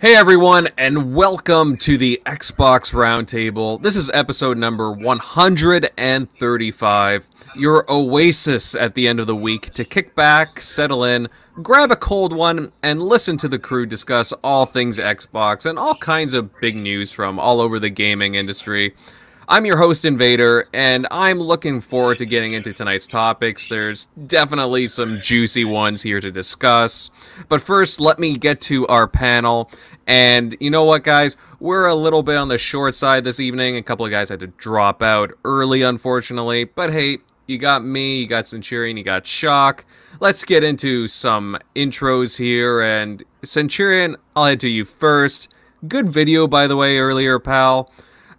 Hey everyone, and welcome to the Xbox Roundtable. This is episode number 135, your oasis at the end of the week to kick back, settle in, grab a cold one, and listen to the crew discuss all things Xbox and all kinds of big news from all over the gaming industry. I'm your host, Invader, and I'm looking forward to getting into tonight's topics. There's definitely some juicy ones here to discuss. But first, let me get to our panel. And you know what, guys? We're a little bit on the short side this evening. A couple of guys had to drop out early, unfortunately. But hey, you got me, you got Centurion, you got Shock. Let's get into some intros here. And Centurion, I'll head to you first. Good video, by the way, earlier, pal.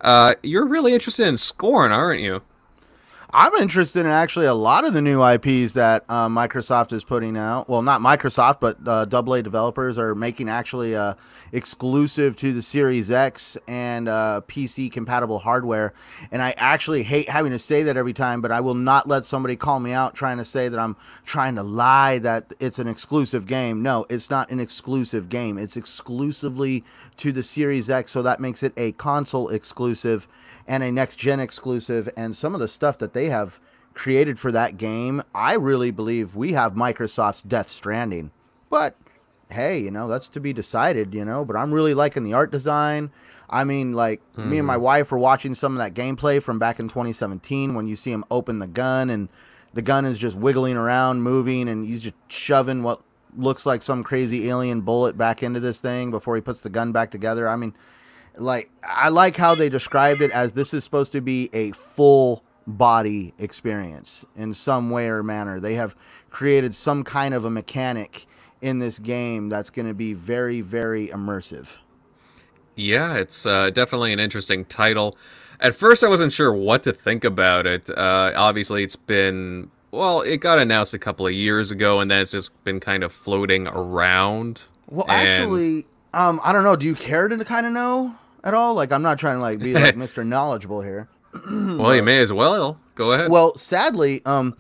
Uh, you're really interested in Scorn, aren't you? I'm interested in actually a lot of the new IPs that uh, Microsoft is putting out. Well, not Microsoft, but uh, AA developers are making actually uh, exclusive to the Series X and uh, PC compatible hardware. And I actually hate having to say that every time, but I will not let somebody call me out trying to say that I'm trying to lie that it's an exclusive game. No, it's not an exclusive game. It's exclusively to the Series X, so that makes it a console exclusive and a next gen exclusive and some of the stuff that they have created for that game, I really believe we have Microsoft's Death Stranding. But hey, you know, that's to be decided, you know, but I'm really liking the art design. I mean, like mm. me and my hmm. wife were watching some of that gameplay from back in 2017 when you see him open the gun and the gun is just wiggling around, moving, and he's just shoving what looks like some crazy alien bullet back into this thing before he puts the gun back together. I mean, like I like how they described it as this is supposed to be a full body experience in some way or manner. They have created some kind of a mechanic in this game that's going to be very very immersive. Yeah, it's uh, definitely an interesting title. At first, I wasn't sure what to think about it. Uh, obviously, it's been well, it got announced a couple of years ago, and then it's just been kind of floating around. Well, and... actually, um, I don't know. Do you care to kind of know at all? Like, I'm not trying to like be like Mr. Knowledgeable here. well, you may as well. Go ahead. Well, sadly, um,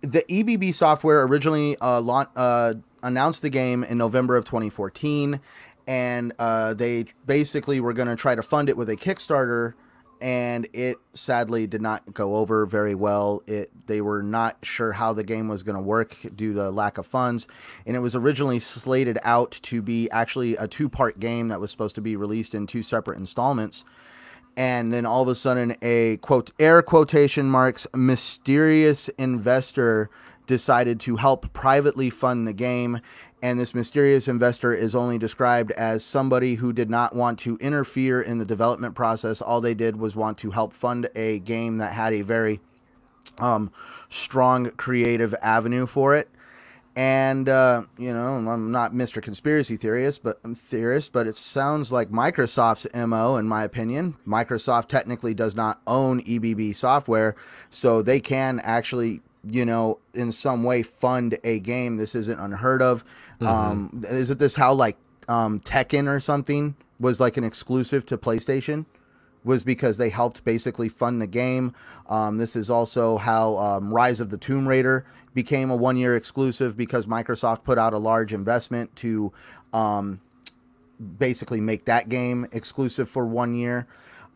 the EBB software originally uh, la- uh, announced the game in November of 2014, and uh, they basically were going to try to fund it with a Kickstarter and it sadly did not go over very well. It they were not sure how the game was going to work due to lack of funds, and it was originally slated out to be actually a two-part game that was supposed to be released in two separate installments. And then all of a sudden, a quote air quotation marks mysterious investor decided to help privately fund the game and this mysterious investor is only described as somebody who did not want to interfere in the development process. All they did was want to help fund a game that had a very um, strong creative avenue for it. And uh, you know, I'm not Mr. Conspiracy Theorist, but theorist, but it sounds like Microsoft's mo, in my opinion. Microsoft technically does not own EBB software, so they can actually you know, in some way fund a game. This isn't unheard of. Mm-hmm. Um, isn't this how like um, Tekken or something was like an exclusive to PlayStation? Was because they helped basically fund the game. Um, this is also how um, Rise of the Tomb Raider became a one year exclusive because Microsoft put out a large investment to um, basically make that game exclusive for one year.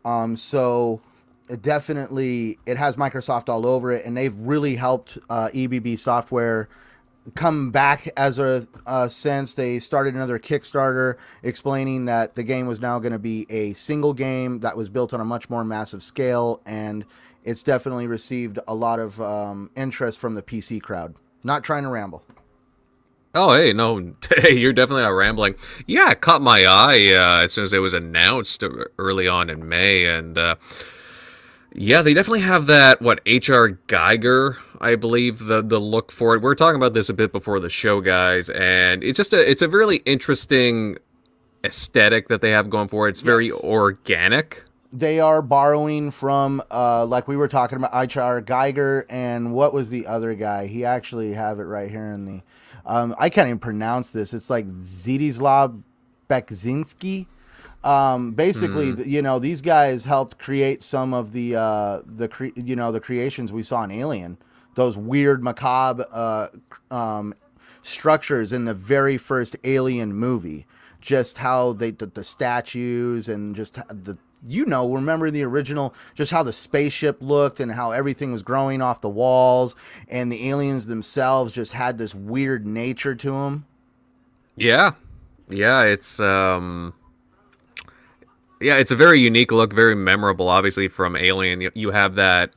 Um, so definitely it has Microsoft all over it, and they've really helped uh, EBB software come back as a, a sense. They started another Kickstarter explaining that the game was now going to be a single game that was built on a much more massive scale, and it's definitely received a lot of um, interest from the PC crowd. Not trying to ramble. Oh, hey, no, hey, you're definitely not rambling. Yeah, it caught my eye uh, as soon as it was announced early on in May, and uh, yeah, they definitely have that what HR Geiger, I believe the the look for it. We are talking about this a bit before the show, guys, and it's just a it's a really interesting aesthetic that they have going for it. It's very yes. organic. They are borrowing from uh like we were talking about HR Geiger, and what was the other guy? He actually have it right here in the um I can't even pronounce this. It's like Zdzislaw Beksinski um, basically, mm. you know, these guys helped create some of the uh, the cre- you know the creations we saw in Alien. Those weird macabre uh, um, structures in the very first Alien movie. just how they the, the statues and just the you know remember the original just how the spaceship looked and how everything was growing off the walls and the aliens themselves just had this weird nature to them yeah yeah it's um yeah it's a very unique look very memorable obviously from alien you, you have that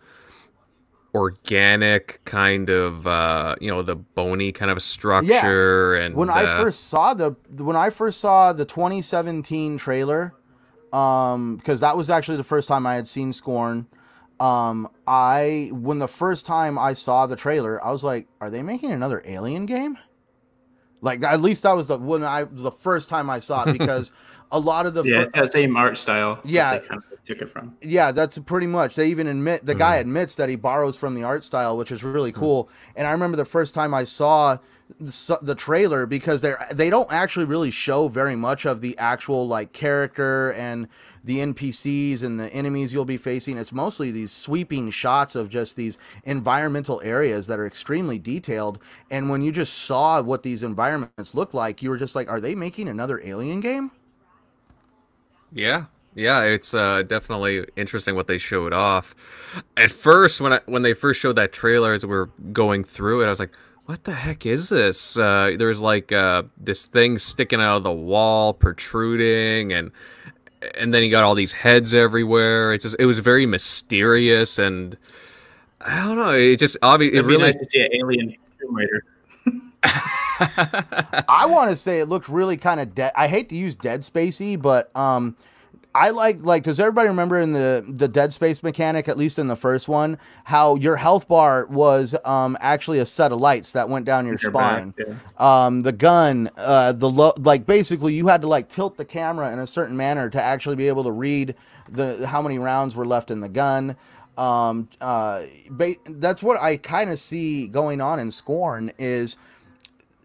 organic kind of uh you know the bony kind of structure yeah. and when uh, i first saw the when i first saw the 2017 trailer um because that was actually the first time i had seen scorn um i when the first time i saw the trailer i was like are they making another alien game like at least that was the when i the first time i saw it because a lot of the yeah, it's that same art style. Yeah, kind of took it from. Yeah, that's pretty much. They even admit the mm. guy admits that he borrows from the art style, which is really cool. Mm. And I remember the first time I saw the, trailer because they they don't actually really show very much of the actual like character and the NPCs and the enemies you'll be facing. It's mostly these sweeping shots of just these environmental areas that are extremely detailed. And when you just saw what these environments look like, you were just like, are they making another Alien game? Yeah, yeah, it's uh, definitely interesting what they showed off. At first, when I when they first showed that trailer as we are going through it, I was like, "What the heck is this?" Uh, there's like uh, this thing sticking out of the wall, protruding, and and then you got all these heads everywhere. It just it was very mysterious, and I don't know. It just obviously it really nice to see an alien Tomb Raider. I want to say it looked really kind of dead. I hate to use Dead Spacey, but um, I like like does everybody remember in the the Dead Space mechanic, at least in the first one, how your health bar was um actually a set of lights that went down your, your spine. Back, yeah. Um, the gun, uh, the lo- like basically you had to like tilt the camera in a certain manner to actually be able to read the how many rounds were left in the gun. Um, uh, ba- that's what I kind of see going on in Scorn is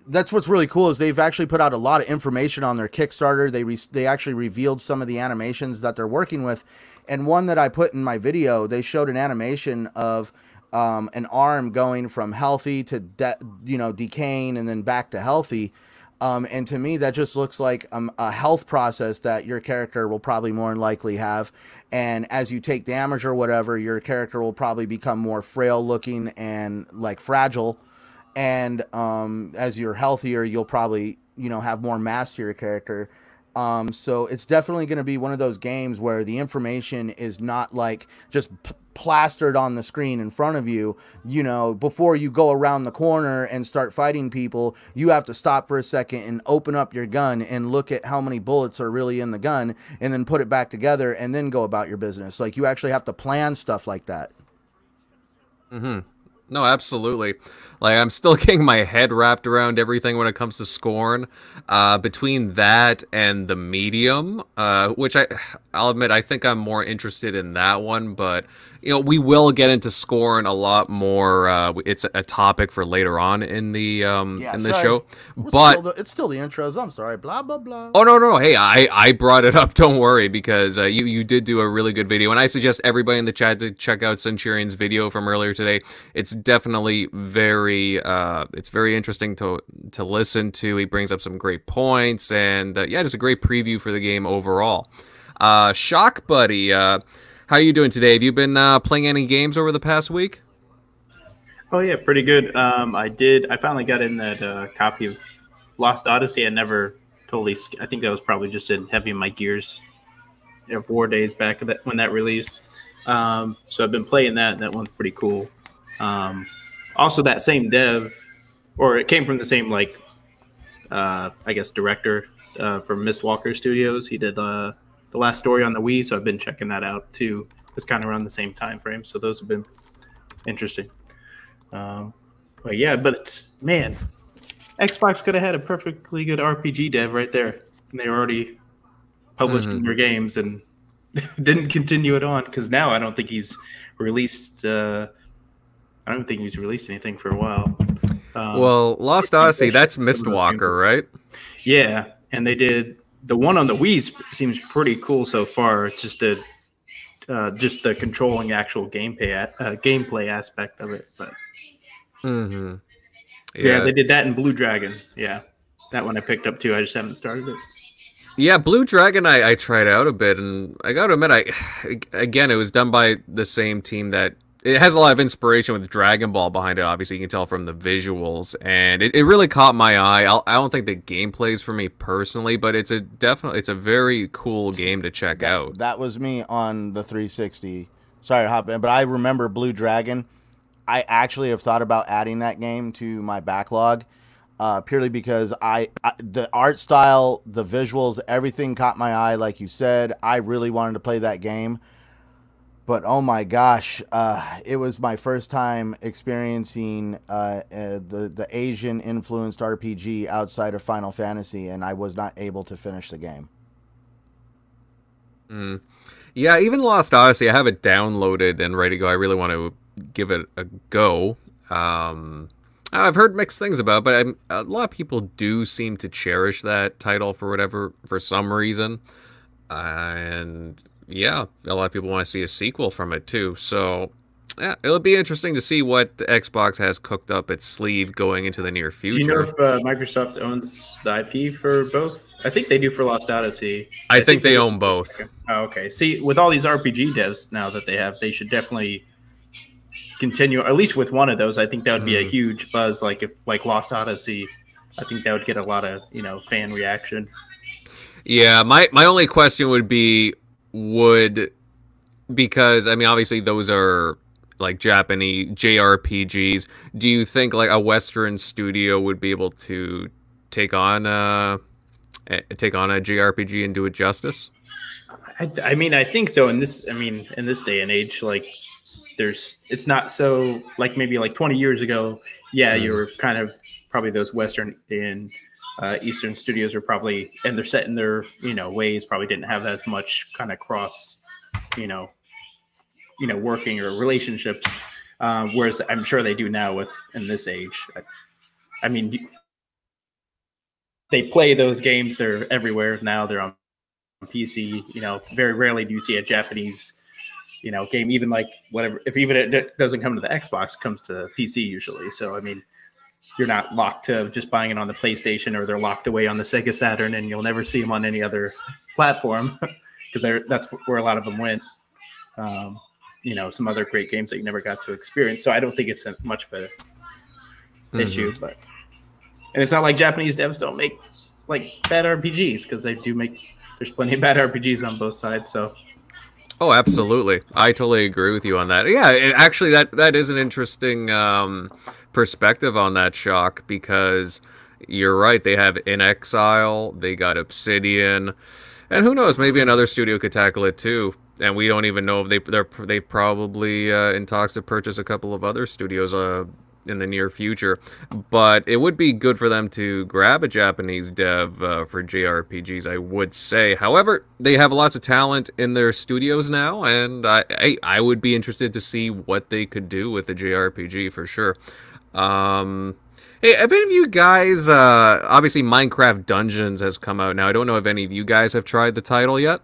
that's what's really cool is they've actually put out a lot of information on their Kickstarter. They re- they actually revealed some of the animations that they're working with, and one that I put in my video, they showed an animation of um, an arm going from healthy to de- you know decaying and then back to healthy. Um, and to me, that just looks like um, a health process that your character will probably more than likely have. And as you take damage or whatever, your character will probably become more frail looking and like fragile and um, as you're healthier, you'll probably you know have more mass to your character. Um, so it's definitely going to be one of those games where the information is not like just plastered on the screen in front of you. You know, before you go around the corner and start fighting people, you have to stop for a second and open up your gun and look at how many bullets are really in the gun and then put it back together and then go about your business. Like you actually have to plan stuff like that. Mm-hmm. No, absolutely. Like I'm still getting my head wrapped around everything when it comes to Scorn. Uh, between that and the Medium, uh, which I, I'll admit, I think I'm more interested in that one. But you know, we will get into Scorn a lot more. Uh, it's a topic for later on in the um yeah, in the show. We're but still the, it's still the intros. I'm sorry. Blah blah blah. Oh no no. Hey, I I brought it up. Don't worry because uh, you you did do a really good video, and I suggest everybody in the chat to check out Centurion's video from earlier today. It's definitely very uh it's very interesting to to listen to. He brings up some great points, and uh, yeah, just a great preview for the game overall. Uh, Shock Buddy. Uh, how are you doing today? Have you been uh, playing any games over the past week? Oh yeah, pretty good. Um, I did. I finally got in that uh, copy of Lost Odyssey. I never totally. I think that was probably just in heavy in my gears. You know, four days back that when that released. Um, so I've been playing that. That one's pretty cool. Um, also, that same dev, or it came from the same like, uh, I guess director uh, from Mistwalker Studios. He did uh, the last story on the Wii, so I've been checking that out too. It's kind of around the same time frame, so those have been interesting. Um, but yeah, but it's man, Xbox could have had a perfectly good RPG dev right there, and they were already publishing mm-hmm. their games and didn't continue it on because now I don't think he's released. Uh, I don't think he's released anything for a while. Um, well, Lost Odyssey, that's Mistwalker, right? Yeah, and they did the one on the Wii seems pretty cool so far. It's just a uh, just the controlling actual gameplay uh, gameplay aspect of it. But mm-hmm. yeah. yeah. they did that in Blue Dragon. Yeah, that one I picked up too. I just haven't started it. Yeah, Blue Dragon, I, I tried out a bit, and I got to admit, I again, it was done by the same team that it has a lot of inspiration with Dragon Ball behind it. Obviously, you can tell from the visuals, and it, it really caught my eye. I'll, I do not think the gameplay is for me personally, but it's a definitely it's a very cool game to check that, out. That was me on the 360. Sorry to hop in, but I remember Blue Dragon. I actually have thought about adding that game to my backlog uh, purely because I, I, the art style, the visuals, everything caught my eye. Like you said, I really wanted to play that game, but oh my gosh, uh, it was my first time experiencing uh, uh, the the Asian influenced RPG outside of Final Fantasy, and I was not able to finish the game. Mm. Yeah, even Lost Odyssey, I have it downloaded and ready to go. I really want to give it a go. Um, I've heard mixed things about, it, but I'm, a lot of people do seem to cherish that title for whatever, for some reason. And yeah, a lot of people want to see a sequel from it too. So yeah, it'll be interesting to see what Xbox has cooked up its sleeve going into the near future. Do you know if uh, Microsoft owns the IP for both? I think they do for Lost Odyssey. I, I think, think, they, they own both. Okay. Oh, okay. See, with all these RPG devs now that they have, they should definitely continue at least with one of those. I think that would be mm. a huge buzz. Like if like Lost Odyssey, I think that would get a lot of you know fan reaction. Yeah, my my only question would be would because I mean obviously those are like Japanese JRPGs. Do you think like a Western studio would be able to take on a take on a JRPG and do it justice? I, I mean, I think so. In this, I mean, in this day and age, like there's it's not so like maybe like 20 years ago yeah mm. you were kind of probably those western and uh, eastern studios are probably and they're set in their you know ways probably didn't have as much kind of cross you know you know working or relationships uh, whereas i'm sure they do now with in this age. I, I mean they play those games they're everywhere now they're on pc you know very rarely do you see a japanese you know game even like whatever if even it doesn't come to the xbox it comes to pc usually so i mean you're not locked to just buying it on the playstation or they're locked away on the sega saturn and you'll never see them on any other platform because that's where a lot of them went um, you know some other great games that you never got to experience so i don't think it's a much of a mm-hmm. issue but and it's not like japanese devs don't make like bad rpgs because they do make there's plenty of bad rpgs on both sides so Oh, absolutely. I totally agree with you on that. Yeah, it, actually, that that is an interesting um, perspective on that shock because you're right. They have inXile, they got Obsidian, and who knows? Maybe another studio could tackle it too. And we don't even know if they they're they probably uh, in talks to purchase a couple of other studios. Uh, in the near future. But it would be good for them to grab a Japanese dev uh, for JRPGs, I would say. However, they have lots of talent in their studios now, and I, I, I would be interested to see what they could do with the JRPG for sure. Um, Hey, have any of you guys, uh, obviously Minecraft Dungeons has come out now. I don't know if any of you guys have tried the title yet.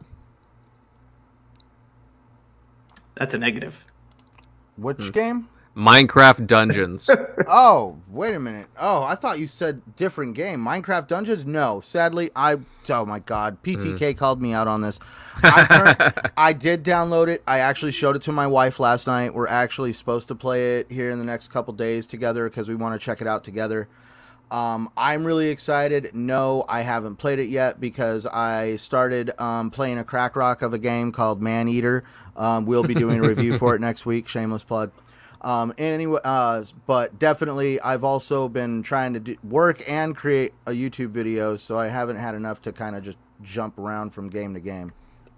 That's a negative. Which hmm. game? Minecraft Dungeons. oh, wait a minute. Oh, I thought you said different game. Minecraft Dungeons? No. Sadly, I. Oh my God. PTK mm. called me out on this. I, turned, I did download it. I actually showed it to my wife last night. We're actually supposed to play it here in the next couple days together because we want to check it out together. Um, I'm really excited. No, I haven't played it yet because I started um, playing a crack rock of a game called Maneater. Um, we'll be doing a review for it next week. Shameless plug. Um, anyway, uh, but definitely, I've also been trying to do, work and create a YouTube video, so I haven't had enough to kind of just jump around from game to game.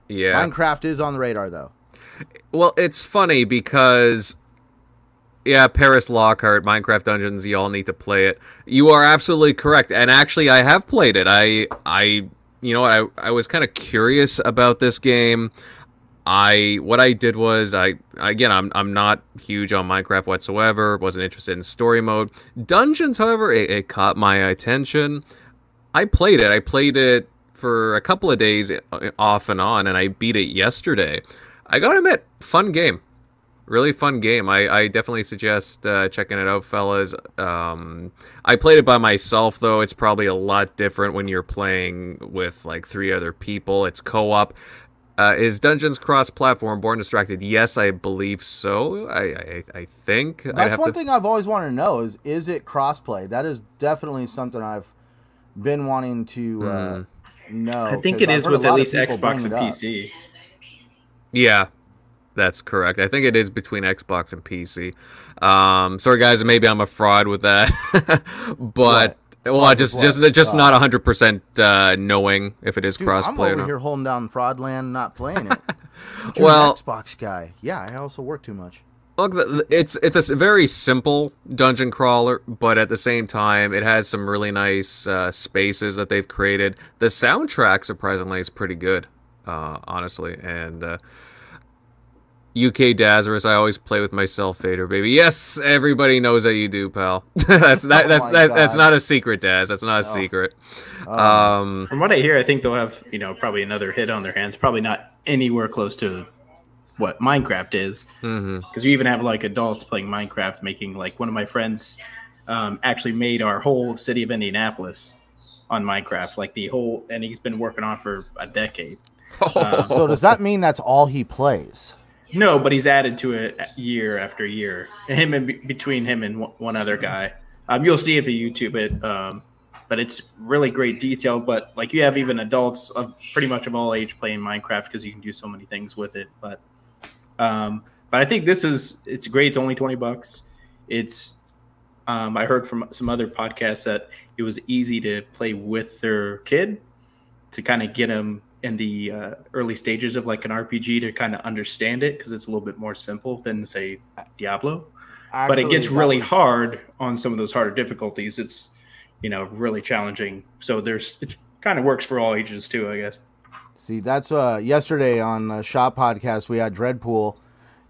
Yeah, Minecraft is on the radar though. Well, it's funny because yeah, Paris Lockhart, Minecraft Dungeons, you all need to play it. You are absolutely correct. And actually I have played it. I I you know I, I was kind of curious about this game. I what I did was I again I'm I'm not huge on Minecraft whatsoever. wasn't interested in story mode. Dungeons, however, it, it, caught my attention. I played it. I played it for a couple of days uh, off and on, and I beat it yesterday. I gotta admit, fun game. really fun game. I, I definitely suggest uh, checking it out, fellas. Um, I played it by myself, though. It's probably a lot different when you're playing with like three other people. It's co-op. Uh, is Dungeons cross-platform? Born Distracted? Yes, I believe so. I I, I think that's one to... thing I've always wanted to know is is it cross-play? That is definitely something I've been wanting to uh, mm. know. I think it I've is with at least Xbox and PC. Yeah, that's correct. I think it is between Xbox and PC. Um, sorry guys, maybe I'm a fraud with that, but well, just just just not hundred uh, percent knowing if it is Dude, crossplay. I'm over or here holding down Fraudland, not playing it. well, Xbox guy. Yeah, I also work too much. Look, it's it's a very simple dungeon crawler, but at the same time, it has some really nice uh, spaces that they've created. The soundtrack, surprisingly, is pretty good, uh, honestly, and uh, UK Dazarus, I always play with myself fader, baby. Yes, everybody knows that you do, pal. that's that, that's oh that, that's not a secret, Daz. That's not a secret. Oh. Um, From what I hear, I think they'll have you know probably another hit on their hands. Probably not anywhere close to what Minecraft is, because mm-hmm. you even have like adults playing Minecraft, making like one of my friends um, actually made our whole city of Indianapolis on Minecraft, like the whole, and he's been working on for a decade. Um, so does that mean that's all he plays? No, but he's added to it year after year. Him and between him and one other guy. Um, you'll see if you YouTube it. Um, but it's really great detail. But like you have even adults of pretty much of all age playing Minecraft because you can do so many things with it. But um, but I think this is it's great. It's only twenty bucks. It's um, I heard from some other podcasts that it was easy to play with their kid to kind of get them in the uh, early stages of like an RPG to kind of understand it because it's a little bit more simple than say Diablo. Actually, but it gets really hard on some of those harder difficulties. It's you know really challenging. So there's it kind of works for all ages too, I guess. See, that's uh yesterday on the Shop podcast we had Dreadpool,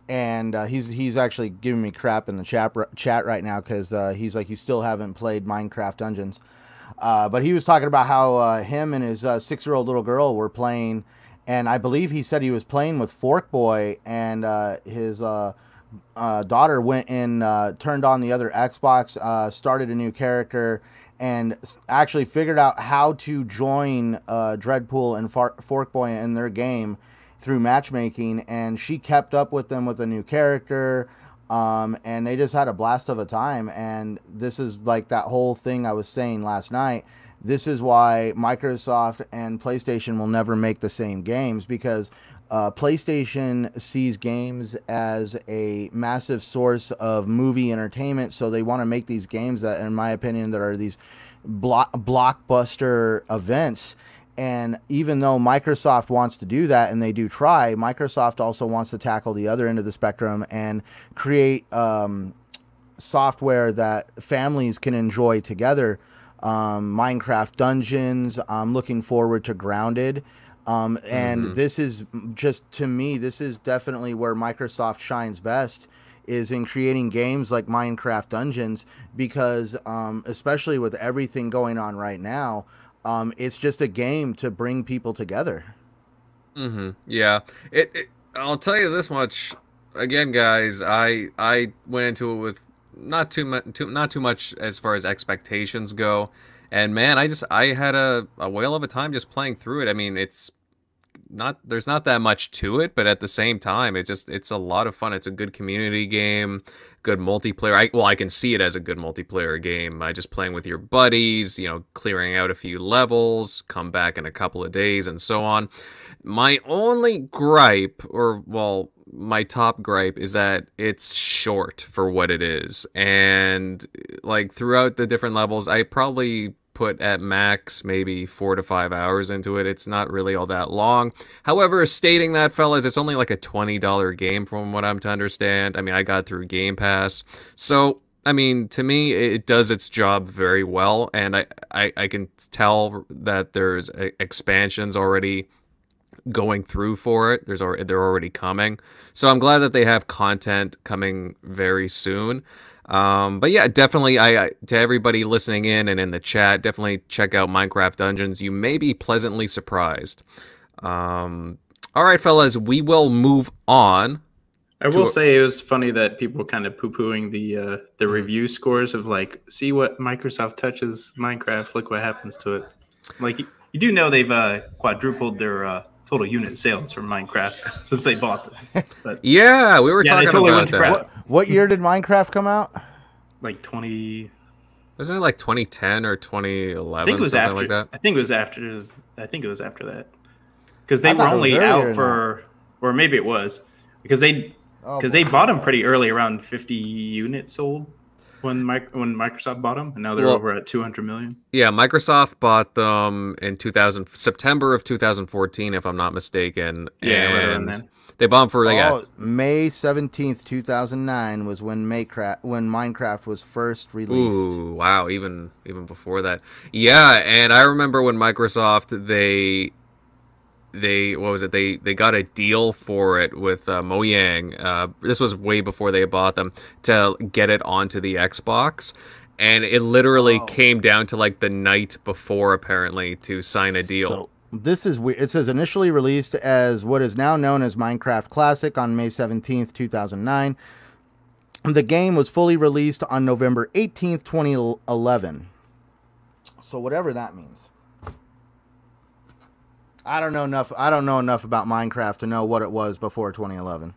and uh, he's he's actually giving me crap in the chat chat right now because uh, he's like you still haven't played Minecraft Dungeons. Uh, but he was talking about how uh, him and his uh, six year old little girl were playing, and I believe he said he was playing with Fork Boy, and uh, his uh, daughter went and turned on the other Xbox, started a new character, and actually figured out how to join Dreadpool and Far- Fork Boy in their game through matchmaking, and she kept up with them with a new character. Um, and they just had a blast of a time. And this is like that whole thing I was saying last night. This is why Microsoft and PlayStation will never make the same games because uh, PlayStation sees games as a massive source of movie entertainment. So they want to make these games that, in my opinion, that are these block, blockbuster events and even though Microsoft wants to do that and they do try, Microsoft also wants to tackle the other end of the spectrum and create um, software that families can enjoy together. Um, Minecraft Dungeons. I'm looking forward to Grounded. Um, and mm-hmm. this is just to me, this is definitely where Microsoft shines best is in creating games like Minecraft Dungeons because, um, especially with everything going on right now, um, it's just a game to bring people together. Mm-hmm. Yeah. It, it. I'll tell you this much. Again, guys, I I went into it with not too much, too, not too much as far as expectations go, and man, I just I had a, a whale of a time just playing through it. I mean, it's not there's not that much to it, but at the same time, it just it's a lot of fun. It's a good community game, good multiplayer. I well, I can see it as a good multiplayer game. I just playing with your buddies, you know, clearing out a few levels, come back in a couple of days, and so on. My only gripe, or well, my top gripe is that it's short for what it is, and like throughout the different levels, I probably put at max maybe four to five hours into it. It's not really all that long. However, stating that, fellas, it's only like a $20 game from what I'm to understand. I mean, I got through Game Pass. So, I mean, to me, it does its job very well. And I, I, I can tell that there's expansions already going through for it. There's they're already coming. So I'm glad that they have content coming very soon. Um, but yeah, definitely, I, I, to everybody listening in and in the chat, definitely check out Minecraft Dungeons. You may be pleasantly surprised. Um, all right, fellas, we will move on I will say it was funny that people were kind of poo pooing the uh, the mm. review scores of like, see what Microsoft touches Minecraft, look what happens to it. Like you, you do know they've uh, quadrupled their uh, total unit sales for Minecraft since they bought them. But, yeah, we were yeah, talking totally about that. What, year did Minecraft come out? Like twenty. Wasn't it like 2010 or 2011? I think it was after. Like that? I think it was after. I think it was after that because they were only out for, or maybe it was because they because oh, they bought them pretty early, around 50 units sold when when Microsoft bought them, and now they're well, over at 200 million. Yeah, Microsoft bought them in 2000 September of 2014, if I'm not mistaken. Yeah, and right they bombed for like oh, May 17th, 2009 was when Minecraft when Minecraft was first released. Ooh, wow, even even before that. Yeah, and I remember when Microsoft they they what was it they they got a deal for it with uh, Mojang. Uh, this was way before they bought them to get it onto the Xbox, and it literally oh. came down to like the night before apparently to sign a deal. So this is weird. It says initially released as what is now known as Minecraft Classic on May seventeenth, two thousand nine. The game was fully released on November 18th, 2011. So whatever that means. I don't know enough. I don't know enough about Minecraft to know what it was before 2011.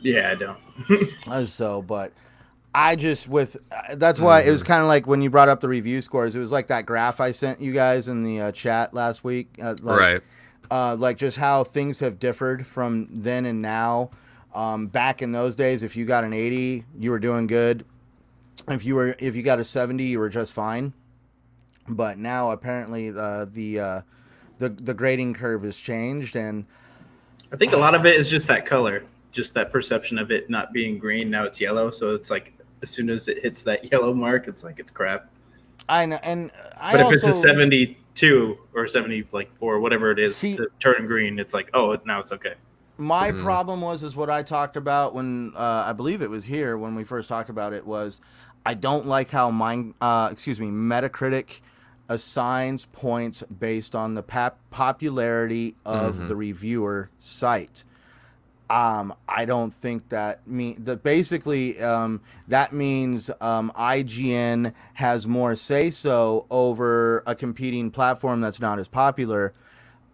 Yeah, I don't. Uh, so, but I just with that's why mm-hmm. it was mm-hmm. kind of like when you brought up the review scores. It was like that graph I sent you guys in the uh, chat last week. Uh, like, right. Uh, like just how things have differed from then and now. Um, back in those days, if you got an 80, you were doing good. If you were if you got a 70, you were just fine. But now apparently uh, the uh, the the grading curve has changed, and I think a lot of it is just that color, just that perception of it not being green. Now it's yellow, so it's like as soon as it hits that yellow mark, it's like it's crap. I know, and I but if it's a seventy-two or seventy like four, whatever it is, see, to turn green, it's like oh, now it's okay. My mm-hmm. problem was is what I talked about when uh, I believe it was here when we first talked about it was I don't like how mine, uh, excuse me, Metacritic assigns points based on the pap- popularity of mm-hmm. the reviewer site. Um, I don't think that mean that basically um, that means um, IGN has more say so over a competing platform that's not as popular.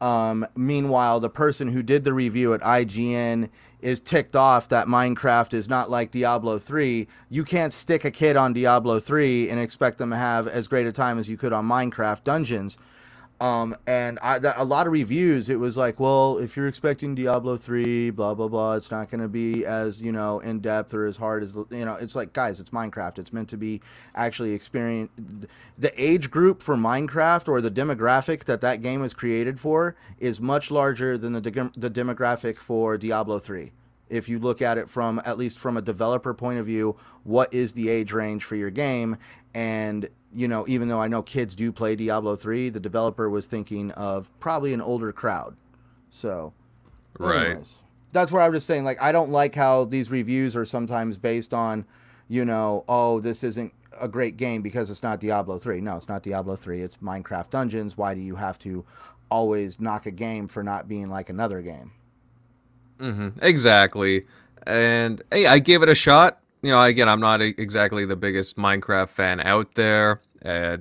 Um, meanwhile, the person who did the review at IGN is ticked off that Minecraft is not like Diablo 3, you can't stick a kid on Diablo 3 and expect them to have as great a time as you could on Minecraft Dungeons. Um, and I, a lot of reviews, it was like, well, if you're expecting Diablo 3, blah, blah, blah, it's not going to be as, you know, in depth or as hard as, you know, it's like, guys, it's Minecraft. It's meant to be actually experience. The age group for Minecraft or the demographic that that game was created for is much larger than the, de- the demographic for Diablo 3 if you look at it from at least from a developer point of view what is the age range for your game and you know, even though I know kids do play Diablo 3, the developer was thinking of probably an older crowd. So, right. Anyways, that's where I was just saying, like, I don't like how these reviews are sometimes based on, you know, oh, this isn't a great game because it's not Diablo 3. No, it's not Diablo 3. It's Minecraft Dungeons. Why do you have to always knock a game for not being like another game? Mm-hmm. Exactly. And hey, I gave it a shot you know, again, I'm not exactly the biggest Minecraft fan out there. Uh,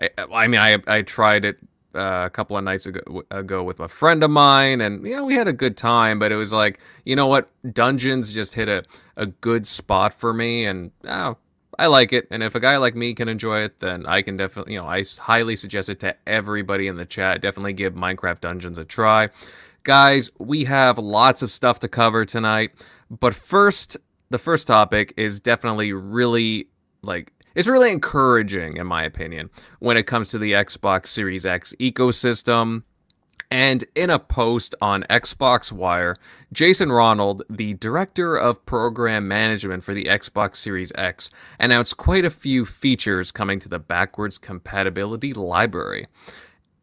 I, I mean, I I tried it uh, a couple of nights ago, ago with a friend of mine, and yeah, we had a good time. But it was like, you know what, Dungeons just hit a a good spot for me, and oh, I like it. And if a guy like me can enjoy it, then I can definitely, you know, I highly suggest it to everybody in the chat. Definitely give Minecraft Dungeons a try. Guys, we have lots of stuff to cover tonight. But first, the first topic is definitely really like it's really encouraging in my opinion when it comes to the Xbox Series X ecosystem. And in a post on Xbox Wire, Jason Ronald, the director of program management for the Xbox Series X, announced quite a few features coming to the backwards compatibility library.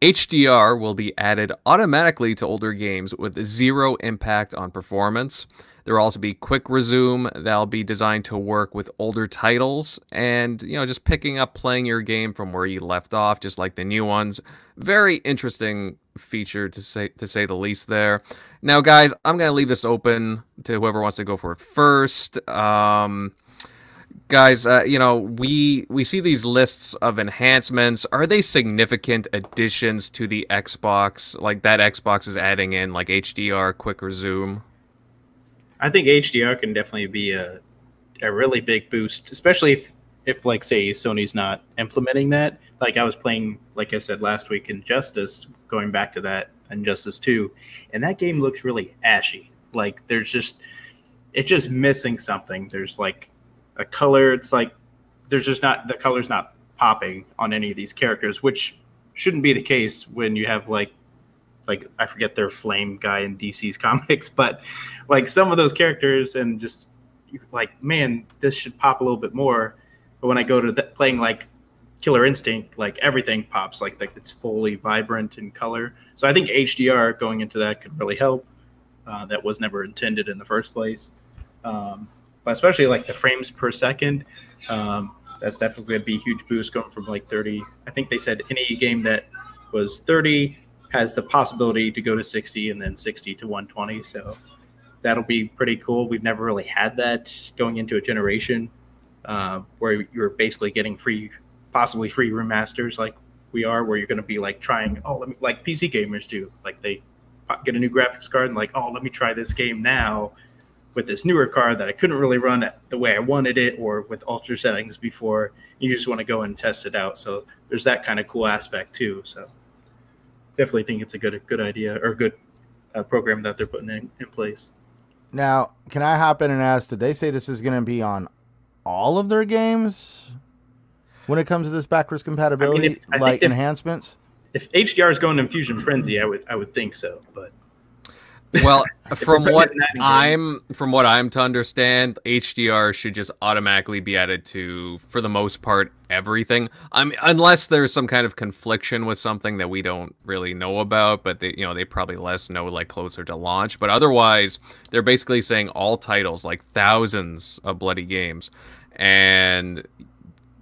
HDR will be added automatically to older games with zero impact on performance. There will also be quick resume that'll be designed to work with older titles and, you know, just picking up playing your game from where you left off, just like the new ones. Very interesting feature to say to say the least there. Now, guys, I'm gonna leave this open to whoever wants to go for it first. Um, guys, uh, you know we we see these lists of enhancements. Are they significant additions to the Xbox? Like that Xbox is adding in like HDR, quick resume. I think HDR can definitely be a a really big boost, especially if if like say Sony's not implementing that. Like I was playing, like I said last week, Injustice, going back to that Injustice Two, and that game looks really ashy. Like there's just it's just missing something. There's like a color. It's like there's just not the color's not popping on any of these characters, which shouldn't be the case when you have like like I forget their flame guy in DC's comics, but like some of those characters and just like man, this should pop a little bit more. But when I go to the, playing like Killer Instinct, like everything pops, like, like it's fully vibrant in color. So I think HDR going into that could really help. Uh, that was never intended in the first place. Um, but especially like the frames per second, um, that's definitely going to be a huge boost going from like 30. I think they said any game that was 30 has the possibility to go to 60 and then 60 to 120. So that'll be pretty cool. We've never really had that going into a generation uh, where you're basically getting free, possibly free remasters like we are, where you're going to be like trying, oh, let me, like PC gamers do. Like they get a new graphics card and like, oh, let me try this game now with this newer card that I couldn't really run the way I wanted it or with ultra settings before. You just want to go and test it out. So there's that kind of cool aspect too. So definitely think it's a good good idea or a good uh, program that they're putting in, in place. Now, can I hop in and ask? Did they say this is going to be on all of their games when it comes to this backwards compatibility, I mean, if, like if, enhancements? If HDR is going to Fusion Frenzy, I would I would think so, but well, from what I'm from what I'm to understand, HDR should just automatically be added to, for the most part, everything. I mean, unless there's some kind of confliction with something that we don't really know about, but they, you know, they probably less know like closer to launch. But otherwise, they're basically saying all titles, like thousands of bloody games, and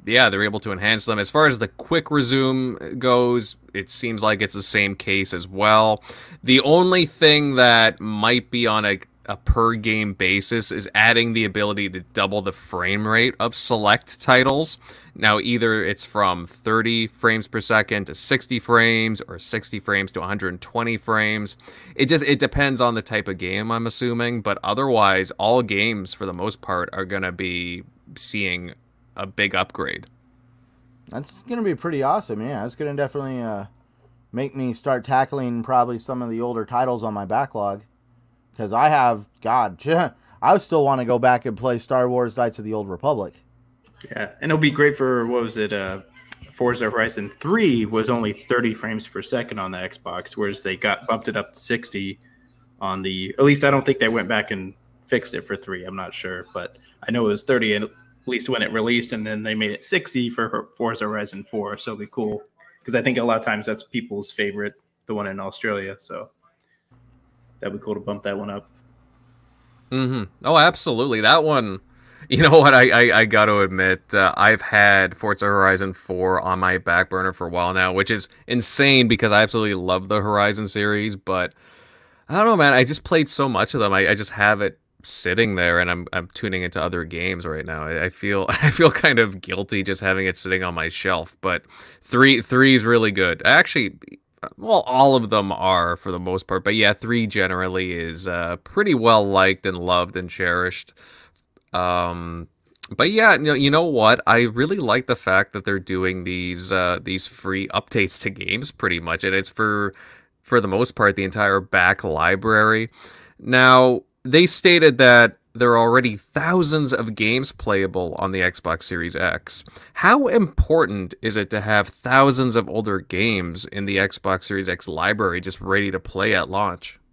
yeah, they're able to enhance them. As far as the quick resume goes, it seems like it's the same case as well. The only thing that might be on a, a per game basis is adding the ability to double the frame rate of select titles. Now, either it's from 30 frames per second to 60 frames or 60 frames to 120 frames. It just it depends on the type of game, I'm assuming, but otherwise all games for the most part are going to be seeing a big upgrade. That's gonna be pretty awesome. Yeah, that's gonna definitely uh, make me start tackling probably some of the older titles on my backlog because I have God. I still want to go back and play Star Wars: Knights of the Old Republic. Yeah, and it'll be great for what was it? Uh, Forza Horizon Three was only 30 frames per second on the Xbox, whereas they got bumped it up to 60 on the. At least I don't think they went back and fixed it for three. I'm not sure, but I know it was 30, and least when it released, and then they made it 60 for Forza Horizon 4. So it'll be cool because I think a lot of times that's people's favorite, the one in Australia. So that'd be cool to bump that one up. Mm-hmm. Oh, absolutely. That one. You know what? I I, I got to admit, uh, I've had Forza Horizon 4 on my back burner for a while now, which is insane because I absolutely love the Horizon series. But I don't know, man. I just played so much of them. I, I just have it sitting there and I'm I'm tuning into other games right now. I, I, feel I feel kind of guilty just having it sitting on my shelf. But three three is really good. Actually, well, all of them are for the most part. But yeah, three generally is uh, pretty well liked and loved and cherished. Um, but yeah, you know, you know what? I really like the fact that they're doing these uh, these free updates to games pretty much, and it's for for the most part the entire back library. Now, they stated that there are already thousands of games playable on the Xbox Series X. How important is it to have thousands of older games in the Xbox Series X library just ready to play at launch?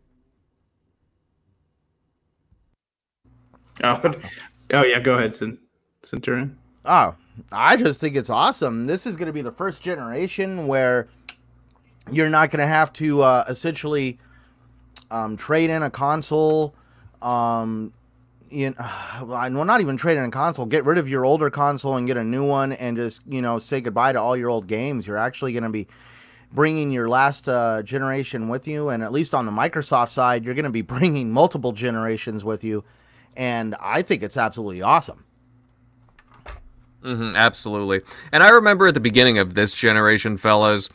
Oh, oh yeah, go ahead, Centurion. Oh, I just think it's awesome. This is going to be the first generation where you're not going to have to uh, essentially um, trade in a console um, you know, well, not even trade in a console. Get rid of your older console and get a new one, and just you know say goodbye to all your old games. You're actually going to be bringing your last uh, generation with you, and at least on the Microsoft side, you're going to be bringing multiple generations with you, and I think it's absolutely awesome. Mm-hmm, absolutely. And I remember at the beginning of this generation, fellas,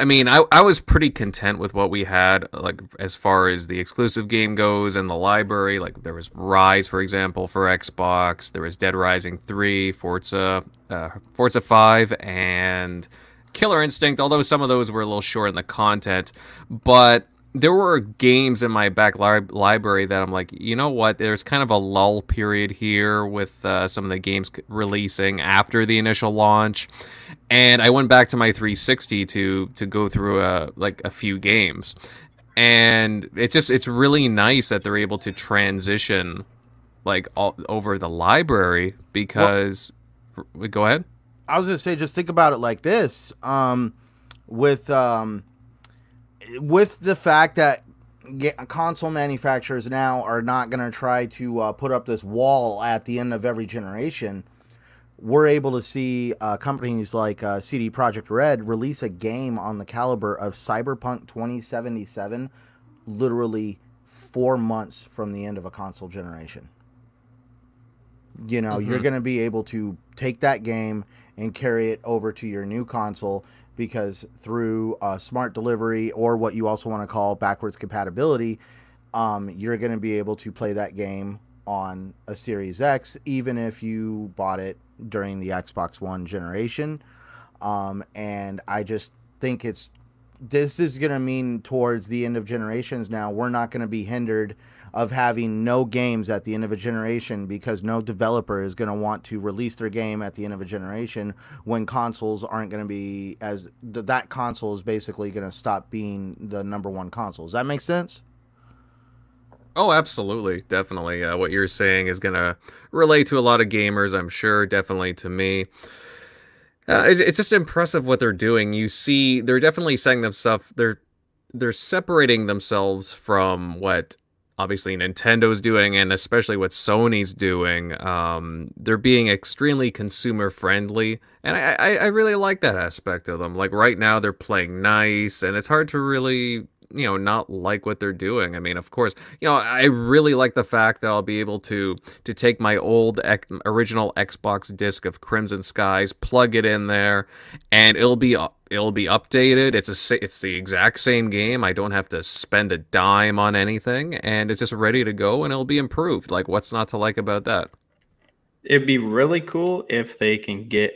I mean, I, I was pretty content with what we had, like as far as the exclusive game goes and the library. Like there was Ryse, for example, for Xbox. There was Dead Rising 3, Forza, uh, Forza 5, and Killer Instinct. Although some of those were a little short in the content, but there were games in my back li- library that I'm like, you know what? There's kind of a lull period here with uh, some of the games releasing after the initial launch, and I went back to my 360 to to go through a like a few games, and it's just it's really nice that they're able to transition like all over the library because well, go ahead. I was gonna say, just think about it like this. Um, with um with the fact that console manufacturers now are not going to try to uh, put up this wall at the end of every generation, we're able to see uh, companies like uh, CD Projekt Red release a game on the caliber of Cyberpunk 2077, literally four months from the end of a console generation. You know, mm-hmm. you're going to be able to take that game and carry it over to your new console because through uh, smart delivery or what you also want to call backwards compatibility, um, you're going to be able to play that game on a Series X, even if you bought it during the Xbox One generation. Um, and I just think it's this is going to mean towards the end of generations now, we're not going to be hindered of having no games at the end of a generation because no developer is going to want to release their game at the end of a generation when consoles aren't going to be as th- that console is basically going to stop being the number one console. Does that make sense? Oh, absolutely. Definitely. Uh, what you're saying is going to relate to a lot of gamers, I'm sure. Definitely to me. Uh, it, it's just impressive what they're doing. You see, they're definitely saying themselves, they're they're separating themselves from what obviously Nintendo's doing and especially what Sony's doing. Um, they're being extremely consumer friendly, and I, I, I really like that aspect of them. Like right now, they're playing nice, and it's hard to really you know not like what they're doing. I mean, of course, you know I really like the fact that I'll be able to to take my old original Xbox disc of Crimson Skies, plug it in there, and it'll be it'll be updated. It's a it's the exact same game. I don't have to spend a dime on anything, and it's just ready to go, and it'll be improved. Like, what's not to like about that? It'd be really cool if they can get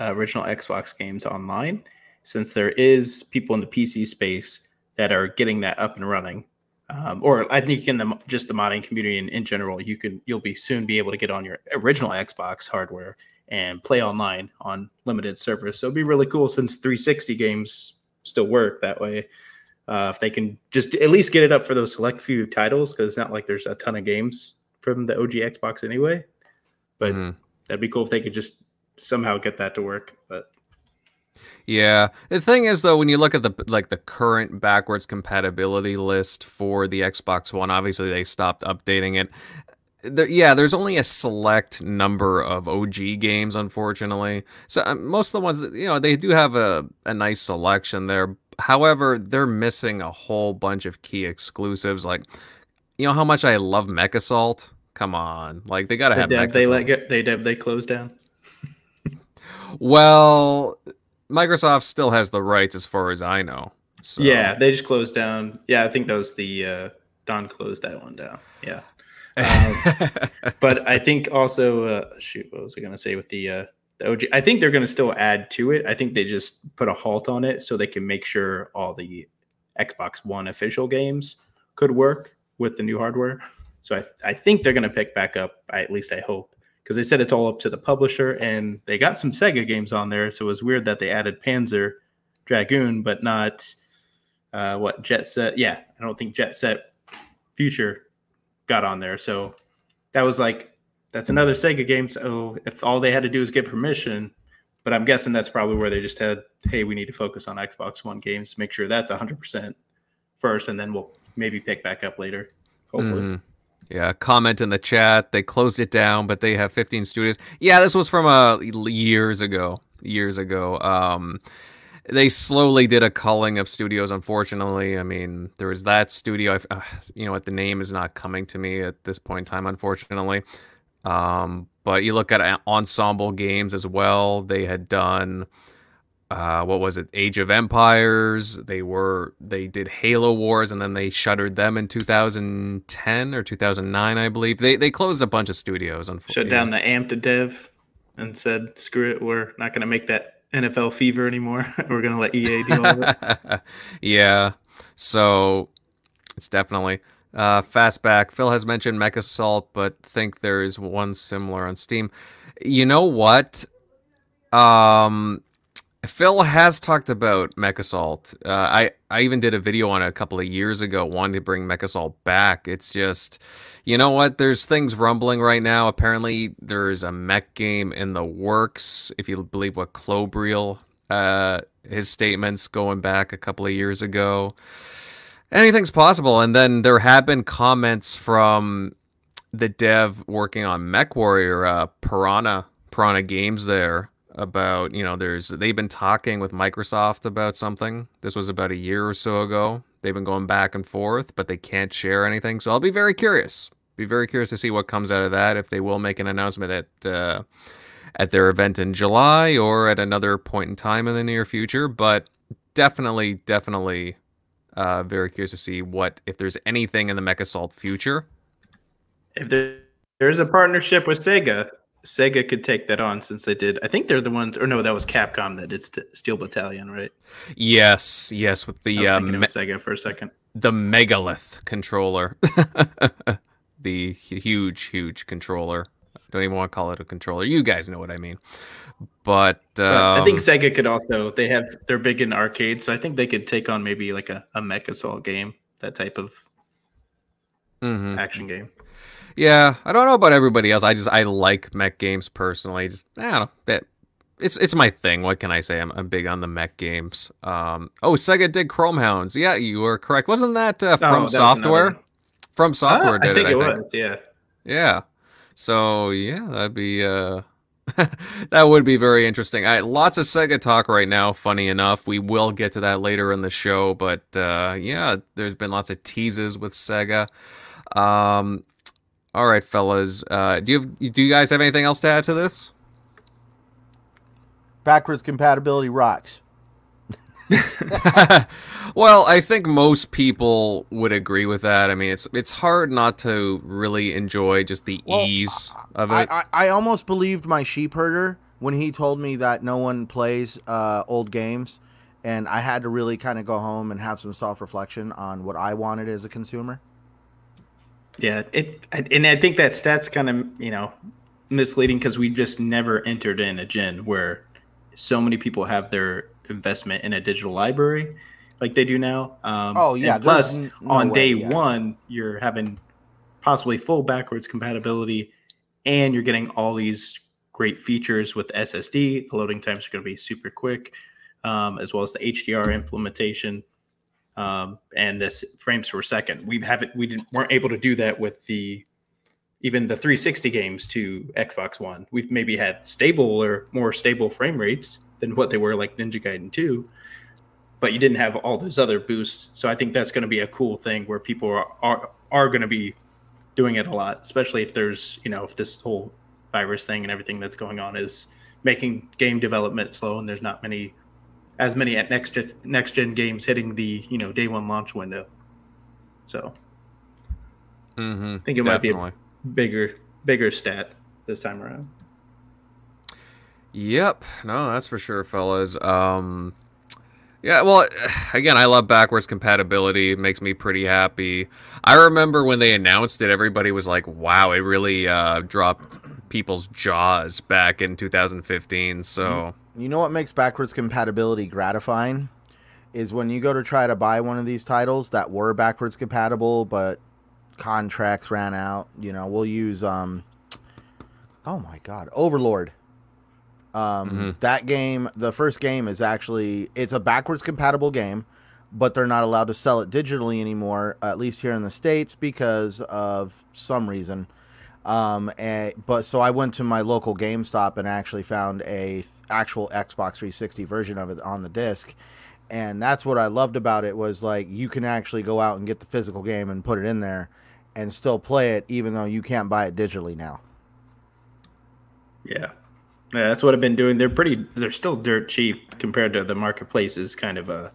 uh, original Xbox games online, since there is people in the PC space that are getting that up and running. Um, or I think in the just the modding community in, in general, you can you'll be soon be able to get on your original Xbox hardware and play online on limited servers. So it'd be really cool since 360 games still work that way. Uh, if they can just at least get it up for those select few titles, because it's not like there's a ton of games from the OG Xbox anyway. But mm-hmm. that'd be cool if they could just somehow get that to work. But yeah. The thing is though when you look at the like the current backwards compatibility list for the Xbox One, obviously they stopped updating it. There, yeah, there's only a select number of OG games, unfortunately. So um, most of the ones, that, you know, they do have a, a nice selection there. However, they're missing a whole bunch of key exclusives. Like, you know how much I love MechAssault? Come on, like they gotta have. Dev, they let get they they closed down. well, Microsoft still has the rights, as far as I know. So. Yeah, they just closed down. Yeah, I think that was the uh, Don closed that one down. Yeah, um, but I think also uh, shoot, what was I going to say with the uh, the OG? I think they're going to still add to it. I think they just put a halt on it so they can make sure all the Xbox One official games could work with the new hardware. So I, I think they're going to pick back up. I, at least I hope because they said it's all up to the publisher and they got some Sega games on there. So it was weird that they added Panzer Dragoon, but not uh, what Jet Set. Yeah, I don't think Jet Set Future got on there. So that was like, that's another Sega game. So if all they had to do is get permission, but I'm guessing that's probably where they just had, hey, we need to focus on Xbox One games, make sure that's 100% first, and then we'll maybe pick back up later, hopefully. Mm. Yeah, comment in the chat. They closed it down, but they have 15 studios. Yeah, this was from uh years ago. Years ago. Um they slowly did a culling of studios. Unfortunately, I mean, there was that studio. Uh, you know what? The name is not coming to me at this point in time, unfortunately. Um, but you look at ensemble games as well. They had done uh, what was it? Age of Empires. They were they did Halo Wars, and then they shuttered them in 2010 or 2009, I believe. They they closed a bunch of studios. Shut down the Amped dev and said, "Screw it, we're not going to make that NFL fever anymore. we're going to let EA deal with it." yeah. So it's definitely uh, Fastback. Phil has mentioned Mech Assault, but think there is one similar on Steam. You know what? Um, Phil has talked about Mech Assault. Uh, I I even did a video on it a couple of years ago, wanting to bring Mech Assault back. It's just, you know what? There's things rumbling right now. Apparently, there's a mech game in the works. If you believe what Klobrille, uh, his statements going back a couple of years ago, anything's possible. And then there have been comments from the dev working on Mech Warrior, uh, Piranha Piranha Games there about you know there's they've been talking with Microsoft about something. This was about a year or so ago. They've been going back and forth, but they can't share anything. So I'll be very curious. Be very curious to see what comes out of that. If they will make an announcement at uh, at their event in July or at another point in time in the near future. But definitely, definitely, uh, very curious to see what if there's anything in the Mech Assault future. If there, there's a partnership with Sega, Sega could take that on since they did. I think they're the ones, or no, that was Capcom that did Steel Battalion, right? Yes, yes, with the um, me- Sega for a second. The Megalith controller, the huge, huge controller. Don't even want to call it a controller. You guys know what I mean. But, um, I think um, Sega could also. They have they're big in arcades, so I think they could take on maybe like a, a Mech Assault game, that type of mm-hmm. action game. Yeah, I don't know about everybody else. I just I like mech games personally. Just I don't know that it's it's my thing. What can I say? I'm, I'm big on the mech games. Um, oh, Sega did Chrome Hounds. Yeah, you were correct. Wasn't that uh, from oh, Software? From Software ah, did I think it. I think. was. Yeah. Yeah. So yeah, that'd be uh, that would be very interesting. I, lots of Sega talk right now. Funny enough, we will get to that later in the show. But uh, yeah, there's been lots of teases with Sega. Um, all right, fellas. Uh, do you have, do you guys have anything else to add to this? Backwards compatibility rocks. well, I think most people would agree with that. I mean, it's it's hard not to really enjoy just the well, ease of it. I, I, I, almost believed my sheep herder when he told me that no one plays uh, old games, and I had to really kind of go home and have some self reflection on what I wanted as a consumer. Yeah, it and I think that stat's kind of you know misleading because we just never entered in a gen where so many people have their investment in a digital library like they do now. Um, oh yeah. Plus, no on way, day yeah. one, you're having possibly full backwards compatibility, and you're getting all these great features with SSD. The loading times are going to be super quick, um, as well as the HDR implementation um, and this frames per second. We haven't we didn't weren't able to do that with the even the 360 games to Xbox One. We've maybe had stable or more stable frame rates than what they were like Ninja Gaiden 2, but you didn't have all those other boosts. So I think that's going to be a cool thing where people are are, are going to be doing it a lot, especially if there's you know if this whole virus thing and everything that's going on is making game development slow and there's not many as many at next gen, next gen games hitting the you know day one launch window. So mm-hmm, I think it definitely. might be a bigger bigger stat this time around. Yep, no, that's for sure, fellas. Um, yeah, well, again, I love backwards compatibility. It makes me pretty happy. I remember when they announced it, everybody was like, "Wow, it really uh, dropped people's jaws back in 2015." So you know what makes backwards compatibility gratifying? Is when you go to try to buy one of these titles that were backwards compatible but contracts ran out you know we'll use um oh my god overlord. Um mm-hmm. that game the first game is actually it's a backwards compatible game but they're not allowed to sell it digitally anymore at least here in the states because of some reason Um, and, but so I went to my local GameStop and actually found a actual Xbox 360 version of it on the disc, and that's what I loved about it was like you can actually go out and get the physical game and put it in there, and still play it even though you can't buy it digitally now. Yeah. Yeah, that's what I've been doing. They're pretty. They're still dirt cheap compared to the marketplaces. Kind of a